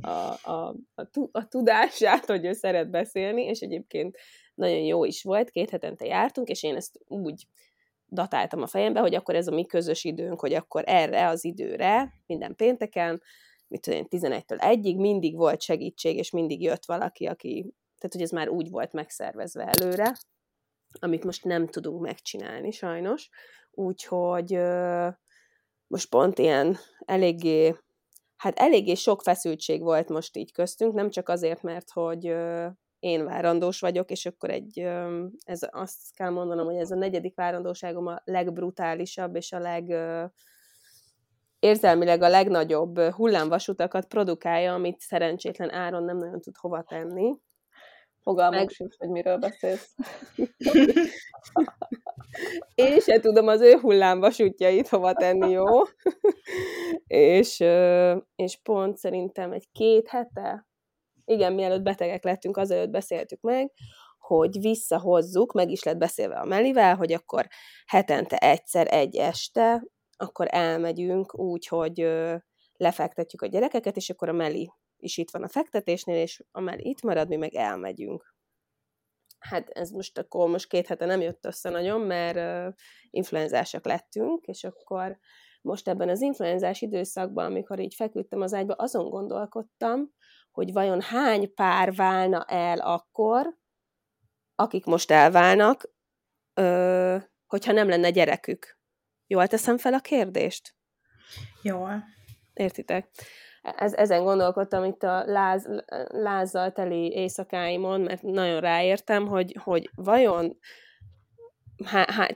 a, a, a, a tudását, hogy ő szeret beszélni, és egyébként nagyon jó is volt, két hetente jártunk, és én ezt úgy datáltam a fejembe, hogy akkor ez a mi közös időnk, hogy akkor erre az időre, minden pénteken, mit tudom én, 11-től 1-ig mindig volt segítség, és mindig jött valaki, aki, tehát hogy ez már úgy volt megszervezve előre, amit most nem tudunk megcsinálni sajnos, úgyhogy most pont ilyen eléggé, hát eléggé sok feszültség volt most így köztünk, nem csak azért, mert hogy én várandós vagyok, és akkor egy, ez azt kell mondanom, hogy ez a negyedik várandóságom a legbrutálisabb és a leg érzelmileg a legnagyobb hullámvasutakat produkálja, amit szerencsétlen áron nem nagyon tud hova tenni. Fogalmam Meg... sincs, hogy miről beszélsz. Én se tudom az ő hullámvasútjait hova tenni, jó? és, és pont szerintem egy két hete, igen, mielőtt betegek lettünk, azelőtt beszéltük meg, hogy visszahozzuk, meg is lett beszélve a Melivel, hogy akkor hetente egyszer egy este, akkor elmegyünk úgy, hogy lefektetjük a gyerekeket, és akkor a Meli is itt van a fektetésnél, és a Meli itt marad, mi meg elmegyünk. Hát ez most akkor most két hete nem jött össze nagyon, mert uh, influenzásak lettünk, és akkor most ebben az influenzás időszakban, amikor így feküdtem az ágyba, azon gondolkodtam, hogy vajon hány pár válna el akkor, akik most elválnak, ö, hogyha nem lenne gyerekük. Jól teszem fel a kérdést? Jól. értitek? Ez, ezen gondolkodtam itt a láz, lázzal teli éjszakáimon, mert nagyon ráértem, hogy, hogy vajon há, há,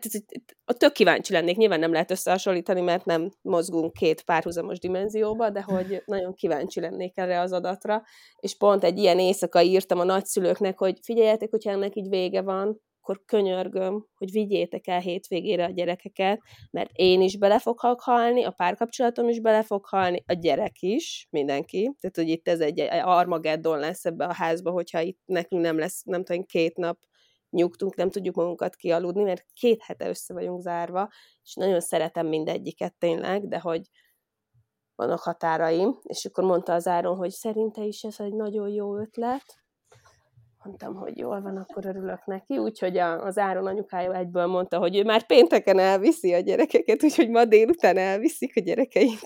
tök kíváncsi lennék, nyilván nem lehet összehasonlítani, mert nem mozgunk két párhuzamos dimenzióba, de hogy nagyon kíváncsi lennék erre az adatra, és pont egy ilyen éjszaka írtam a nagyszülőknek, hogy figyeljetek, hogyha ennek így vége van, akkor könyörgöm, hogy vigyétek el hétvégére a gyerekeket, mert én is bele fogok halni, a párkapcsolatom is bele fog halni, a gyerek is, mindenki. Tehát, hogy itt ez egy Armageddon lesz ebbe a házba, hogyha itt nekünk nem lesz, nem tudom, két nap nyugtunk, nem tudjuk magunkat kialudni, mert két hete össze vagyunk zárva, és nagyon szeretem mindegyiket tényleg, de hogy vannak határaim, és akkor mondta az Áron, hogy szerinte is ez egy nagyon jó ötlet, mondtam, hogy jól van, akkor örülök neki, úgyhogy az Áron anyukája egyből mondta, hogy ő már pénteken elviszi a gyerekeket, úgyhogy ma délután elviszik a gyerekeink.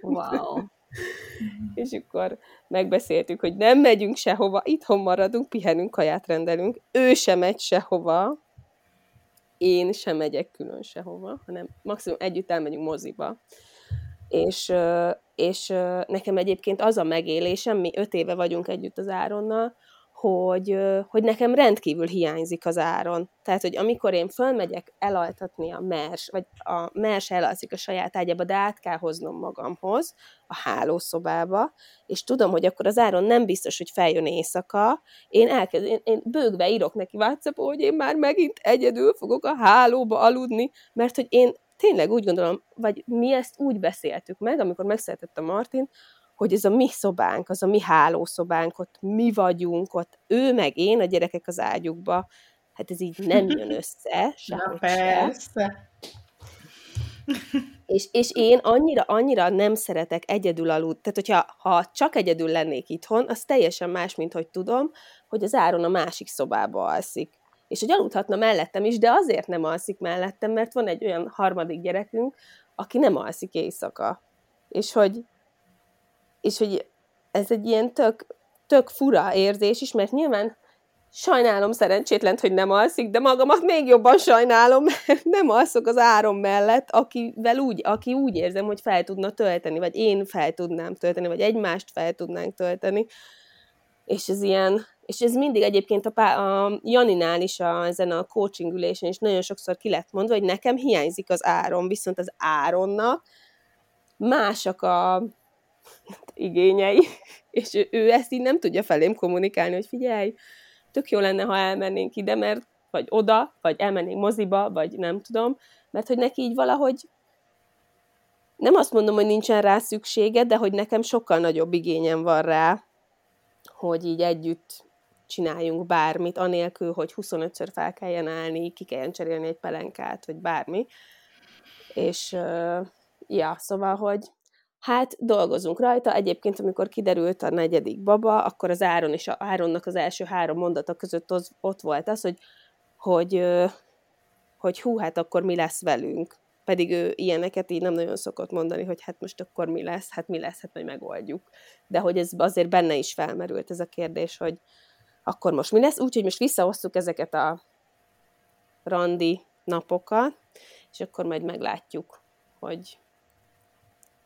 Wow. és akkor megbeszéltük, hogy nem megyünk sehova, itthon maradunk, pihenünk, kaját rendelünk. Ő sem megy sehova, én sem megyek külön sehova, hanem maximum együtt elmegyünk moziba. És, és nekem egyébként az a megélésem, mi öt éve vagyunk együtt az Áronnal, hogy, hogy nekem rendkívül hiányzik az áron. Tehát, hogy amikor én fölmegyek elaltatni a mers, vagy a mers elalszik a saját ágyába, de át kell hoznom magamhoz, a hálószobába, és tudom, hogy akkor az áron nem biztos, hogy feljön éjszaka, én elkezd, én, én bőgve írok neki whatsapp hogy én már megint egyedül fogok a hálóba aludni, mert hogy én tényleg úgy gondolom, vagy mi ezt úgy beszéltük meg, amikor megszületett a Martin, hogy ez a mi szobánk, az a mi hálószobánk, ott mi vagyunk, ott ő meg én, a gyerekek az ágyukba, hát ez így nem jön össze, Na persze. És, és én annyira, annyira nem szeretek egyedül aludni. Tehát, hogyha ha csak egyedül lennék itthon, az teljesen más, mint hogy tudom, hogy az Áron a másik szobába alszik. És hogy aludhatna mellettem is, de azért nem alszik mellettem, mert van egy olyan harmadik gyerekünk, aki nem alszik éjszaka. És hogy és hogy ez egy ilyen tök, tök fura érzés is, mert nyilván sajnálom szerencsétlent, hogy nem alszik, de magamat még jobban sajnálom, mert nem alszok az árom mellett, akivel úgy, aki úgy érzem, hogy fel tudna tölteni, vagy én fel tudnám tölteni, vagy egymást fel tudnánk tölteni. És ez ilyen, és ez mindig egyébként a, pá- a Janinál is a, ezen a coaching ülésen is nagyon sokszor ki lett mondva, hogy nekem hiányzik az áron, viszont az áronnak másak a, igényei, és ő, ezt így nem tudja felém kommunikálni, hogy figyelj, tök jó lenne, ha elmennénk ide, mert vagy oda, vagy elmennénk moziba, vagy nem tudom, mert hogy neki így valahogy nem azt mondom, hogy nincsen rá szüksége, de hogy nekem sokkal nagyobb igényem van rá, hogy így együtt csináljunk bármit, anélkül, hogy 25-ször fel kelljen állni, ki kelljen cserélni egy pelenkát, vagy bármi. És ja, szóval, hogy Hát dolgozunk rajta. Egyébként, amikor kiderült a negyedik baba, akkor az Áron és a Áronnak az első három mondata között az, ott volt az, hogy, hogy, hogy hú, hát akkor mi lesz velünk. Pedig ő ilyeneket így nem nagyon szokott mondani, hogy hát most akkor mi lesz, hát mi lesz, hát majd megoldjuk. De hogy ez azért benne is felmerült ez a kérdés, hogy akkor most mi lesz. Úgyhogy most visszahoztuk ezeket a randi napokat, és akkor majd meglátjuk, hogy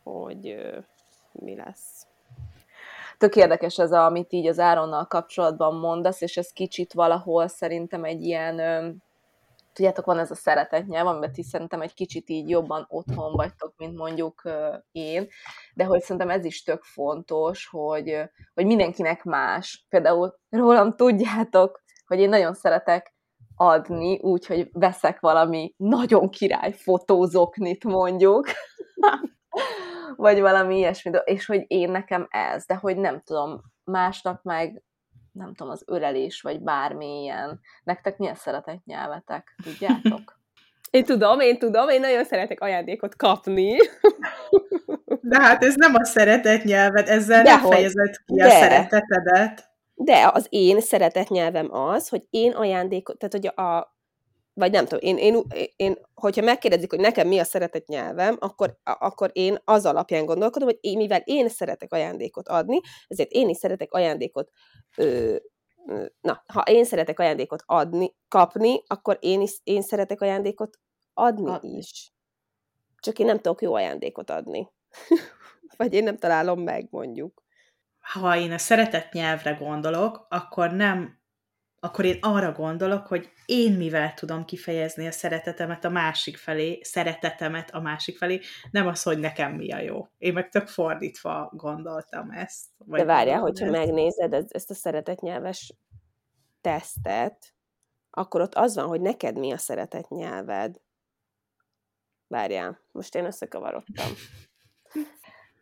hogy mi lesz. Tök érdekes ez, amit így az Áronnal kapcsolatban mondasz, és ez kicsit valahol szerintem egy ilyen, tudjátok, van ez a szeretetnyelv, amiben ti szerintem egy kicsit így jobban otthon vagytok, mint mondjuk én, de hogy szerintem ez is tök fontos, hogy, hogy mindenkinek más. Például rólam tudjátok, hogy én nagyon szeretek adni, úgyhogy veszek valami nagyon király fotózoknit mondjuk, vagy valami ilyesmi, és hogy én nekem ez, de hogy nem tudom, másnak meg nem tudom, az ölelés, vagy bármi ilyen. Nektek milyen szeretett nyelvetek, tudjátok? Én tudom, én tudom, én nagyon szeretek ajándékot kapni. De hát ez nem a szeretett nyelved, ezzel de nem fejezed ki de. a szeretetedet. De az én szeretett nyelvem az, hogy én ajándékot, tehát hogy a, vagy nem tudom, én, én, én, hogyha megkérdezik, hogy nekem mi a szeretett nyelvem, akkor, akkor én az alapján gondolkodom, hogy én, mivel én szeretek ajándékot adni, ezért én is szeretek ajándékot ö, na, ha én szeretek ajándékot adni, kapni, akkor én is én szeretek ajándékot adni, adni. is. Csak én nem tudok jó ajándékot adni. vagy én nem találom meg, mondjuk. Ha én a szeretett nyelvre gondolok, akkor nem akkor én arra gondolok, hogy én mivel tudom kifejezni a szeretetemet a másik felé, szeretetemet a másik felé, nem az, hogy nekem mi a jó. Én meg tök fordítva gondoltam ezt. Vagy De várjál, hogyha ezt. megnézed ezt a szeretetnyelves tesztet, akkor ott az van, hogy neked mi a szeretet nyelved. Várjál, most én összekavarodtam.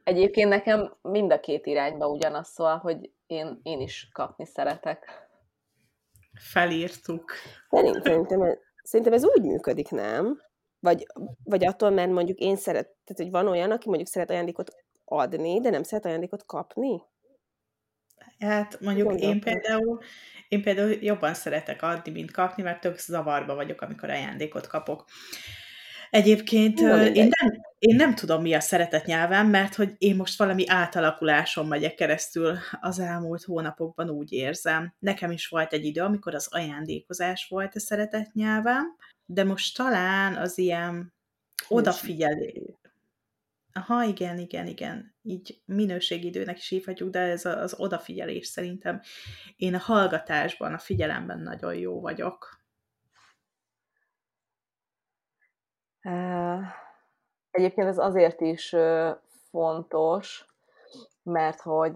Egyébként nekem mind a két irányba ugyanaz szól, hogy én, én is kapni szeretek. Felírtuk. Szerintem, szerintem ez úgy működik, nem? Vagy, vagy attól, mert mondjuk én szeret, tehát hogy van olyan, aki mondjuk szeret ajándékot adni, de nem szeret ajándékot kapni? Hát mondjuk Gondoltam. én például, én például jobban szeretek adni, mint kapni, mert tök zavarba vagyok, amikor ajándékot kapok. Egyébként Na, én nem, én nem tudom, mi a szeretet nyelvem, mert hogy én most valami átalakuláson megyek keresztül az elmúlt hónapokban, úgy érzem. Nekem is volt egy idő, amikor az ajándékozás volt a szeretet nyelvem, de most talán az ilyen odafigyelő. Aha, igen, igen, igen. Így minőségidőnek is hívhatjuk, de ez az odafigyelés szerintem. Én a hallgatásban, a figyelemben nagyon jó vagyok. Egyébként ez azért is fontos, mert hogy,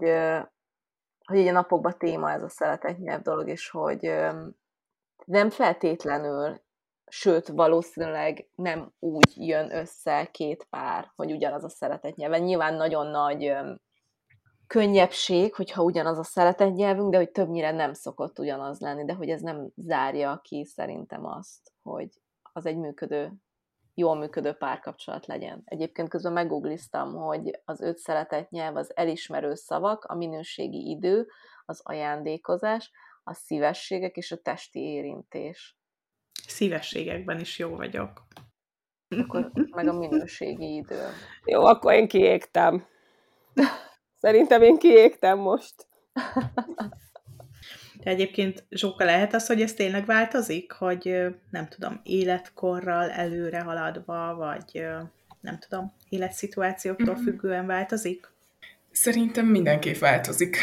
hogy így a napokban téma ez a szeretetnyelv dolog, és hogy nem feltétlenül, sőt, valószínűleg nem úgy jön össze két pár, hogy ugyanaz a szeretetnyelven. Nyilván nagyon nagy könnyebbség, hogyha ugyanaz a szeretetnyelvünk, de hogy többnyire nem szokott ugyanaz lenni, de hogy ez nem zárja ki szerintem azt, hogy az egy működő jól működő párkapcsolat legyen. Egyébként közben meggoogliztam, hogy az öt szeretett nyelv az elismerő szavak, a minőségi idő, az ajándékozás, a szívességek és a testi érintés. Szívességekben is jó vagyok. Akkor meg a minőségi idő. Jó, akkor én kiégtem. Szerintem én kiégtem most. De egyébként Zsóka lehet az, hogy ez tényleg változik, hogy nem tudom, életkorral előre haladva, vagy nem tudom, életszituációktól mm-hmm. függően változik? Szerintem mindenképp változik,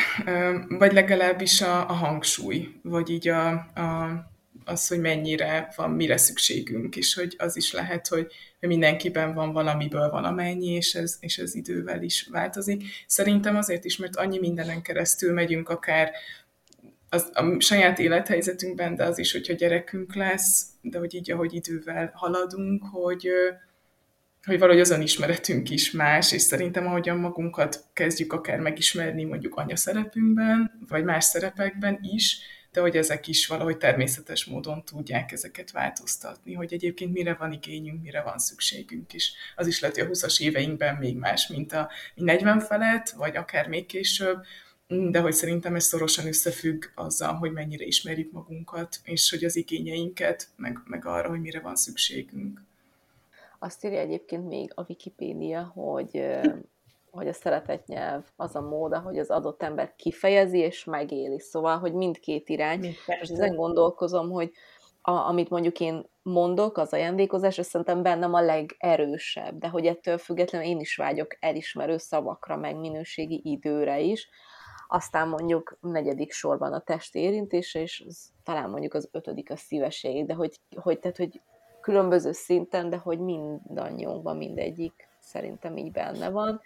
vagy legalábbis a, a hangsúly, vagy így a, a, az, hogy mennyire van, mire szükségünk, és hogy az is lehet, hogy mindenkiben van valamiből valamennyi, és ez, és ez idővel is változik. Szerintem azért is, mert annyi mindenen keresztül megyünk, akár az, a saját élethelyzetünkben, de az is, hogyha gyerekünk lesz, de hogy így, ahogy idővel haladunk, hogy, hogy valahogy az önismeretünk is más, és szerintem ahogyan magunkat kezdjük akár megismerni mondjuk anyaszerepünkben, vagy más szerepekben is, de hogy ezek is valahogy természetes módon tudják ezeket változtatni, hogy egyébként mire van igényünk, mire van szükségünk is. Az is lehet, hogy a 20-as éveinkben még más, mint a 40 felett, vagy akár még később, de hogy szerintem ez szorosan összefügg azzal, hogy mennyire ismerjük magunkat, és hogy az igényeinket, meg, meg arra, hogy mire van szükségünk. Azt írja egyébként még a Wikipédia, hogy, hogy a szeretett nyelv az a mód, hogy az adott ember kifejezi és megéli. Szóval, hogy mindkét irány. Most ezen gondolkozom, hogy a, amit mondjuk én mondok, az ajándékozás, azt szerintem bennem a legerősebb, de hogy ettől függetlenül én is vágyok elismerő szavakra, meg minőségi időre is, aztán mondjuk negyedik sorban a testi érintése, és az, talán mondjuk az ötödik a szívesség, de hogy, hogy, tehát, hogy különböző szinten, de hogy mindannyiunkban mindegyik szerintem így benne van,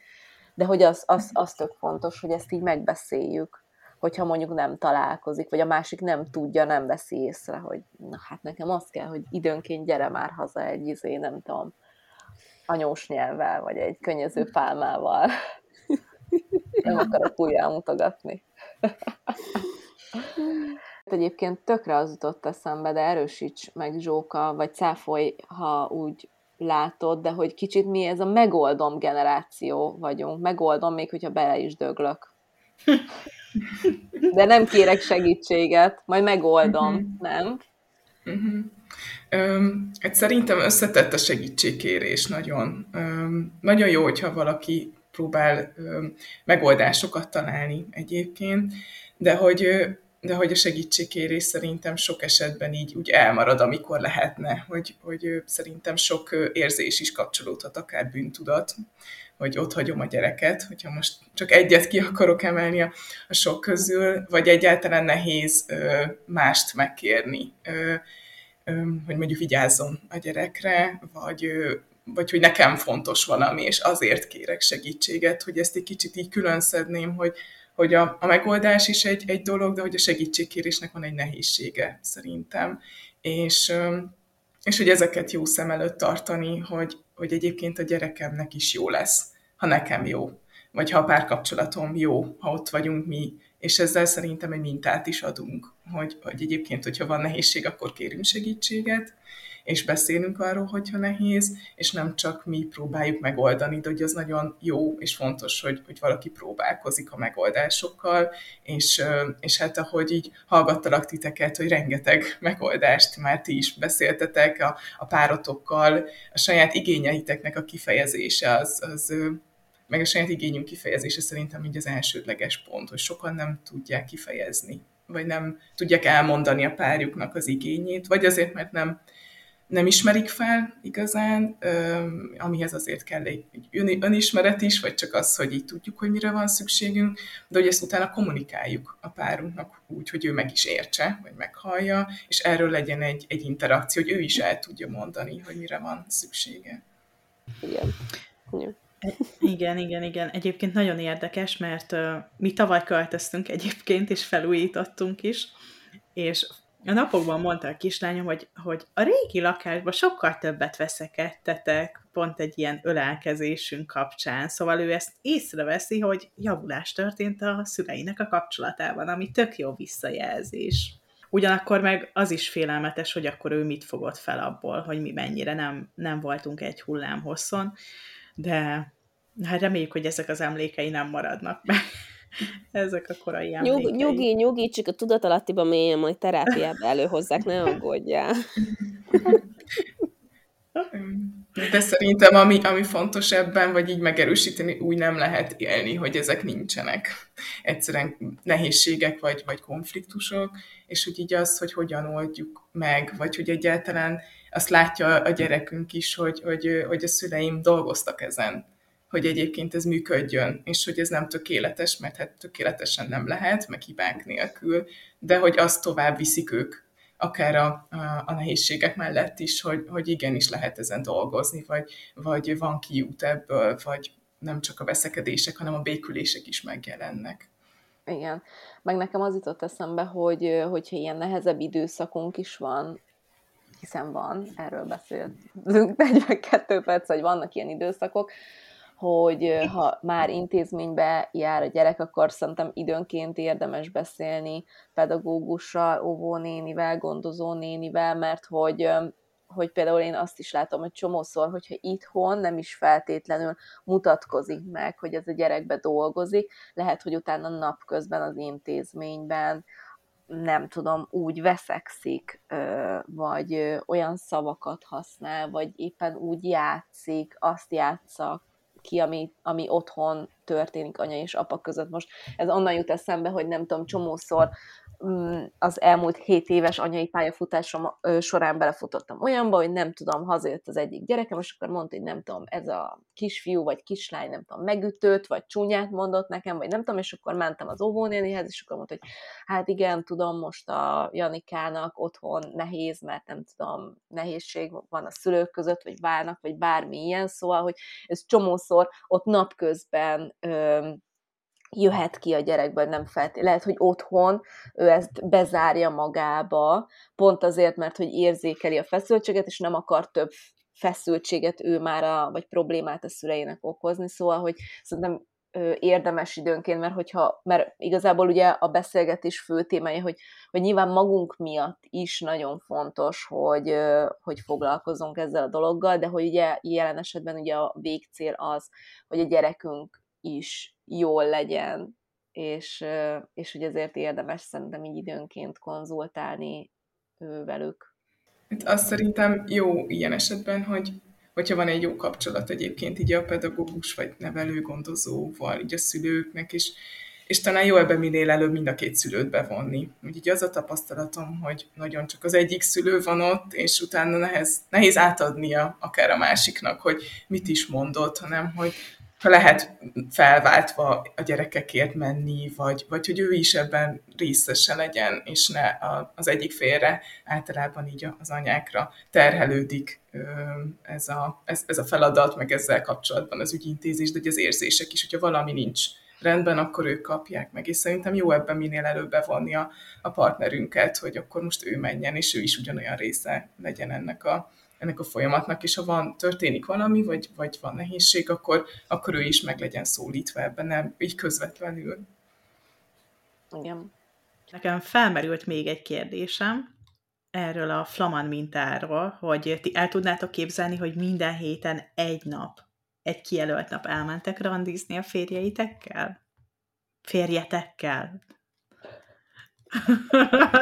de hogy az, az, az tök fontos, hogy ezt így megbeszéljük, hogyha mondjuk nem találkozik, vagy a másik nem tudja, nem veszi észre, hogy na hát nekem az kell, hogy időnként gyere már haza egy izé, nem tudom, anyós nyelvvel, vagy egy könnyező pálmával. Nem akarok újra mutogatni. Egyébként tökre az jutott eszembe, de erősíts meg Zsóka, vagy cáfolj, ha úgy látod, de hogy kicsit mi ez a megoldom generáció vagyunk. Megoldom, még hogyha bele is döglök. De nem kérek segítséget, majd megoldom, uh-huh. nem? Uh-huh. Um, hát szerintem összetett a segítségkérés nagyon. Um, nagyon jó, hogyha valaki próbál megoldásokat találni egyébként, de hogy, de hogy a segítségkérés szerintem sok esetben így úgy elmarad, amikor lehetne, hogy, hogy szerintem sok érzés is kapcsolódhat, akár bűntudat, hogy ott hagyom a gyereket, hogyha most csak egyet ki akarok emelni a, a sok közül, vagy egyáltalán nehéz ö, mást megkérni, ö, hogy mondjuk vigyázzon a gyerekre, vagy, vagy hogy nekem fontos valami, és azért kérek segítséget, hogy ezt egy kicsit így külön szedném, hogy, hogy a, a megoldás is egy, egy dolog, de hogy a segítségkérésnek van egy nehézsége szerintem. És, és hogy ezeket jó szem előtt tartani, hogy, hogy egyébként a gyerekemnek is jó lesz, ha nekem jó, vagy ha a párkapcsolatom jó, ha ott vagyunk mi, és ezzel szerintem egy mintát is adunk, hogy, hogy egyébként, hogyha van nehézség, akkor kérünk segítséget, és beszélünk arról, hogyha nehéz, és nem csak mi próbáljuk megoldani, de hogy az nagyon jó és fontos, hogy, hogy valaki próbálkozik a megoldásokkal, és, és hát ahogy így hallgattalak titeket, hogy rengeteg megoldást már ti is beszéltetek a, a párotokkal, a saját igényeiteknek a kifejezése az, az meg a saját igényünk kifejezése szerintem így az elsődleges pont, hogy sokan nem tudják kifejezni, vagy nem tudják elmondani a párjuknak az igényét, vagy azért, mert nem nem ismerik fel igazán, amihez azért kell egy önismeret is, vagy csak az, hogy így tudjuk, hogy mire van szükségünk, de hogy ezt utána kommunikáljuk a párunknak úgy, hogy ő meg is értse, vagy meghallja, és erről legyen egy, egy interakció, hogy ő is el tudja mondani, hogy mire van szüksége. Igen. Igen, igen, igen. Egyébként nagyon érdekes, mert uh, mi tavaly költöztünk egyébként, és felújítottunk is, és a napokban mondta a kislányom, hogy, hogy a régi lakásban sokkal többet veszekedtetek, pont egy ilyen ölelkezésünk kapcsán. Szóval ő ezt észreveszi, hogy javulás történt a szüleinek a kapcsolatában, ami tök jó visszajelzés. Ugyanakkor meg az is félelmetes, hogy akkor ő mit fogott fel abból, hogy mi mennyire nem, nem voltunk egy hullám hosszon, de hát reméljük, hogy ezek az emlékei nem maradnak meg. Ezek a korai emlékei. Nyug, nyugi, nyugi, csak a tudatalattiba mélyen majd terápiába előhozzák, ne aggódjál. De szerintem ami, ami fontos ebben, vagy így megerősíteni, úgy nem lehet élni, hogy ezek nincsenek. Egyszerűen nehézségek vagy, vagy konfliktusok, és hogy így az, hogy hogyan oldjuk meg, vagy hogy egyáltalán azt látja a gyerekünk is, hogy, hogy, hogy a szüleim dolgoztak ezen hogy egyébként ez működjön, és hogy ez nem tökéletes, mert hát tökéletesen nem lehet, meg hibánk nélkül, de hogy azt tovább viszik ők, akár a, a, a nehézségek mellett is, hogy, hogy igenis lehet ezen dolgozni, vagy, vagy van kiút ebből, vagy nem csak a veszekedések, hanem a békülések is megjelennek. Igen. Meg nekem az jutott eszembe, hogy hogyha ilyen nehezebb időszakunk is van, hiszen van, erről beszéltünk 42 perc, hogy vannak ilyen időszakok, hogy ha már intézménybe jár a gyerek, akkor szerintem időnként érdemes beszélni pedagógussal, óvónénivel, gondozónénivel, mert hogy hogy például én azt is látom, hogy csomószor, hogyha itthon nem is feltétlenül mutatkozik meg, hogy ez a gyerekbe dolgozik, lehet, hogy utána napközben az intézményben nem tudom, úgy veszekszik, vagy olyan szavakat használ, vagy éppen úgy játszik, azt játsza, ki, ami, ami otthon történik anya és apa között. Most ez onnan jut eszembe, hogy nem tudom, csomószor az elmúlt hét éves anyai pályafutásom során belefutottam olyanba, hogy nem tudom, hazajött az egyik gyerekem, és akkor mondta, hogy nem tudom, ez a kisfiú vagy kislány, nem tudom, megütött, vagy csúnyát mondott nekem, vagy nem tudom, és akkor mentem az óvónénihez, és akkor mondta, hogy hát igen, tudom, most a Janikának otthon nehéz, mert nem tudom, nehézség van a szülők között, vagy válnak, vagy bármi ilyen, szóval, hogy ez csomószor ott napközben jöhet ki a gyerekből, nem feltétlenül. Lehet, hogy otthon ő ezt bezárja magába, pont azért, mert hogy érzékeli a feszültséget, és nem akar több feszültséget ő már, a, vagy problémát a szüleinek okozni, szóval, hogy szerintem érdemes időnként, mert hogyha, mert igazából ugye a beszélgetés fő témája, hogy, hogy nyilván magunk miatt is nagyon fontos, hogy, hogy foglalkozunk ezzel a dologgal, de hogy ugye jelen esetben ugye a végcél az, hogy a gyerekünk is jól legyen, és, és hogy ezért érdemes szerintem így időnként konzultálni velük. Hát azt szerintem jó ilyen esetben, hogy hogyha van egy jó kapcsolat egyébként így a pedagógus vagy nevelő gondozóval, így a szülőknek is, és talán jó ebben minél előbb mind a két szülőt bevonni. Úgy az a tapasztalatom, hogy nagyon csak az egyik szülő van ott, és utána nehez, nehéz átadnia akár a másiknak, hogy mit is mondott, hanem hogy lehet felváltva a gyerekekért menni, vagy, vagy hogy ő is ebben részese legyen, és ne az egyik félre, általában így az anyákra terhelődik ez a, ez, ez a feladat, meg ezzel kapcsolatban az ügyintézés, de az érzések is, hogyha valami nincs rendben, akkor ők kapják meg. És szerintem jó ebben minél előbb bevonni a, a partnerünket, hogy akkor most ő menjen, és ő is ugyanolyan része legyen ennek a, ennek a folyamatnak, és ha van, történik valami, vagy, vagy van nehézség, akkor, akkor ő is meg legyen szólítva ebben, nem így közvetlenül. Igen. Nekem felmerült még egy kérdésem erről a flaman mintáról, hogy ti el tudnátok képzelni, hogy minden héten egy nap, egy kijelölt nap elmentek randizni a férjeitekkel? Férjetekkel?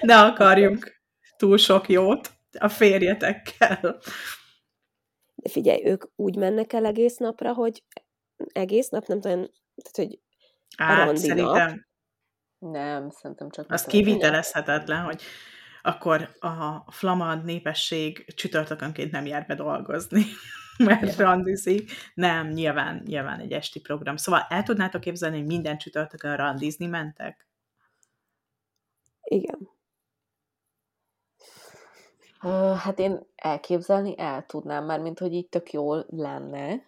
ne akarjunk túl sok jót a férjetekkel. De figyelj, ők úgy mennek el egész napra, hogy egész nap, nem tudom, tehát, hogy a randi szerintem... Nap. Nem, szerintem csak... Az kivitelezhetetlen, hogy akkor a flamand népesség csütörtökönként nem jár be dolgozni, mert ja. randizik. Nem, nyilván, nyilván egy esti program. Szóval el tudnátok képzelni, hogy minden csütörtökön randizni mentek? Igen. Hát én elképzelni el tudnám már, mint hogy így tök jól lenne.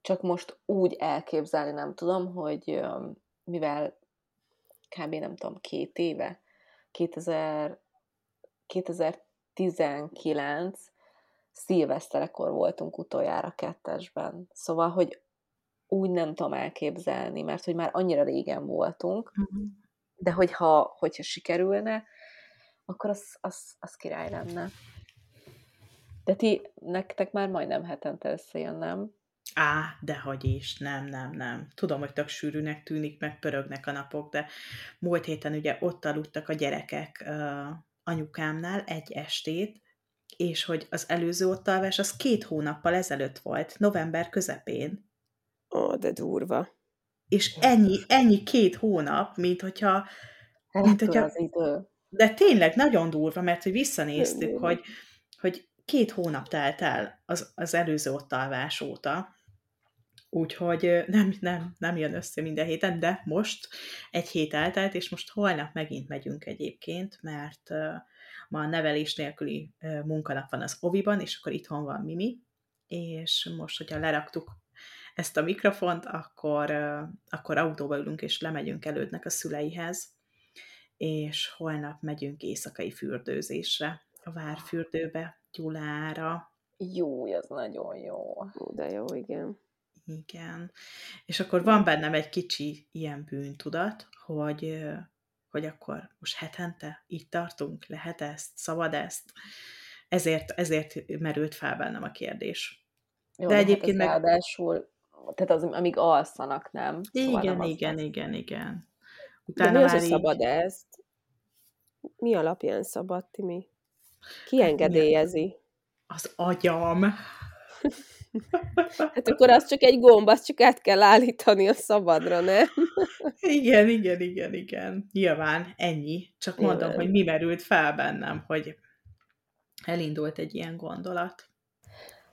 Csak most úgy elképzelni nem tudom, hogy mivel kb. nem tudom, két éve, 2000, 2019 szilveszterekor voltunk utoljára kettesben. Szóval, hogy úgy nem tudom elképzelni, mert hogy már annyira régen voltunk, uh-huh. de hogyha, hogyha sikerülne, akkor az, az, az király lenne. De ti, nektek már majdnem hetente összejön, nem? Á, dehogy is, nem, nem, nem. Tudom, hogy tök sűrűnek tűnik, meg pörögnek a napok, de múlt héten ugye ott aludtak a gyerekek uh, anyukámnál egy estét, és hogy az előző ottalvás az két hónappal ezelőtt volt, november közepén. Ó, de durva. És ennyi, ennyi két hónap, mint hogyha... Mint hogyha az idő. De tényleg nagyon durva, mert hogy visszanéztük, hogy, hogy két hónap telt el az, az előző ott alvás óta, úgyhogy nem, nem, nem jön össze minden héten, de most egy hét eltelt, és most holnap megint megyünk egyébként, mert ma a nevelés nélküli munkanap van az oviban, és akkor itthon van Mimi, és most, hogyha leraktuk ezt a mikrofont, akkor, akkor autóba ülünk, és lemegyünk elődnek a szüleihez, és holnap megyünk éjszakai fürdőzésre, a Várfürdőbe, Gyulára. Jó, az nagyon jó. Ó, de jó, igen. Igen. És akkor van bennem egy kicsi ilyen bűntudat, hogy, hogy akkor most hetente így tartunk, lehet ezt, szabad ezt. Ezért, ezért merült fel bennem a kérdés. Jó, de hát egyébként hát meg... Ráadásul, tehát az, amíg alszanak, nem? Szóval igen, nem igen, igen, igen. Utána De mi az, hogy így... szabad ezt? Mi alapján szabad, Timi? Ki engedélyezi? Az agyam. Hát akkor az csak egy gomb, azt csak át kell állítani a szabadra, nem? Igen, igen, igen, igen. Nyilván, ennyi. Csak mondom, igen. hogy mi merült fel bennem, hogy elindult egy ilyen gondolat.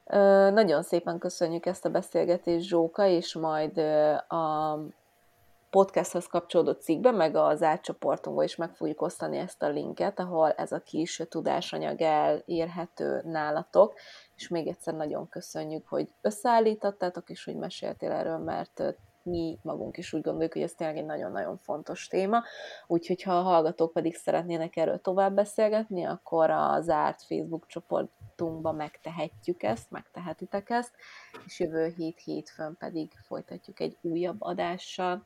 Ö, nagyon szépen köszönjük ezt a beszélgetést, Zsóka, és majd a podcasthoz kapcsolódó cikkben, meg az átcsoportunkban is meg fogjuk osztani ezt a linket, ahol ez a kis tudásanyag elérhető nálatok, és még egyszer nagyon köszönjük, hogy összeállítottátok, és hogy meséltél erről, mert mi magunk is úgy gondoljuk, hogy ez tényleg egy nagyon-nagyon fontos téma, úgyhogy ha a hallgatók pedig szeretnének erről tovább beszélgetni, akkor a zárt Facebook csoportunkban megtehetjük ezt, megtehetitek ezt, és jövő hét hétfőn pedig folytatjuk egy újabb adással.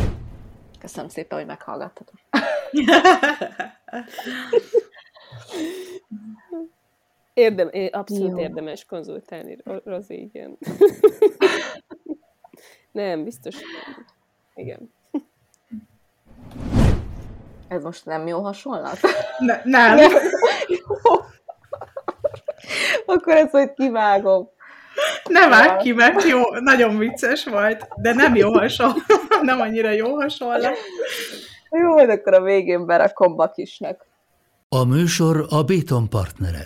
Köszönöm szépen, hogy meghallgattatok. Érdem, abszolút Jó. érdemes konzultálni, Ro- Rozi, igen. nem, biztos nem. Igen. Ez most nem jó hasonlat? Ne, nem. Akkor ezt majd kivágom. Ne vágj ki, mert jó, nagyon vicces volt, de nem jó hasonló, nem annyira jó hasonló. Jó, majd akkor a végén berakom Bakisnek. A műsor a Béton partnere.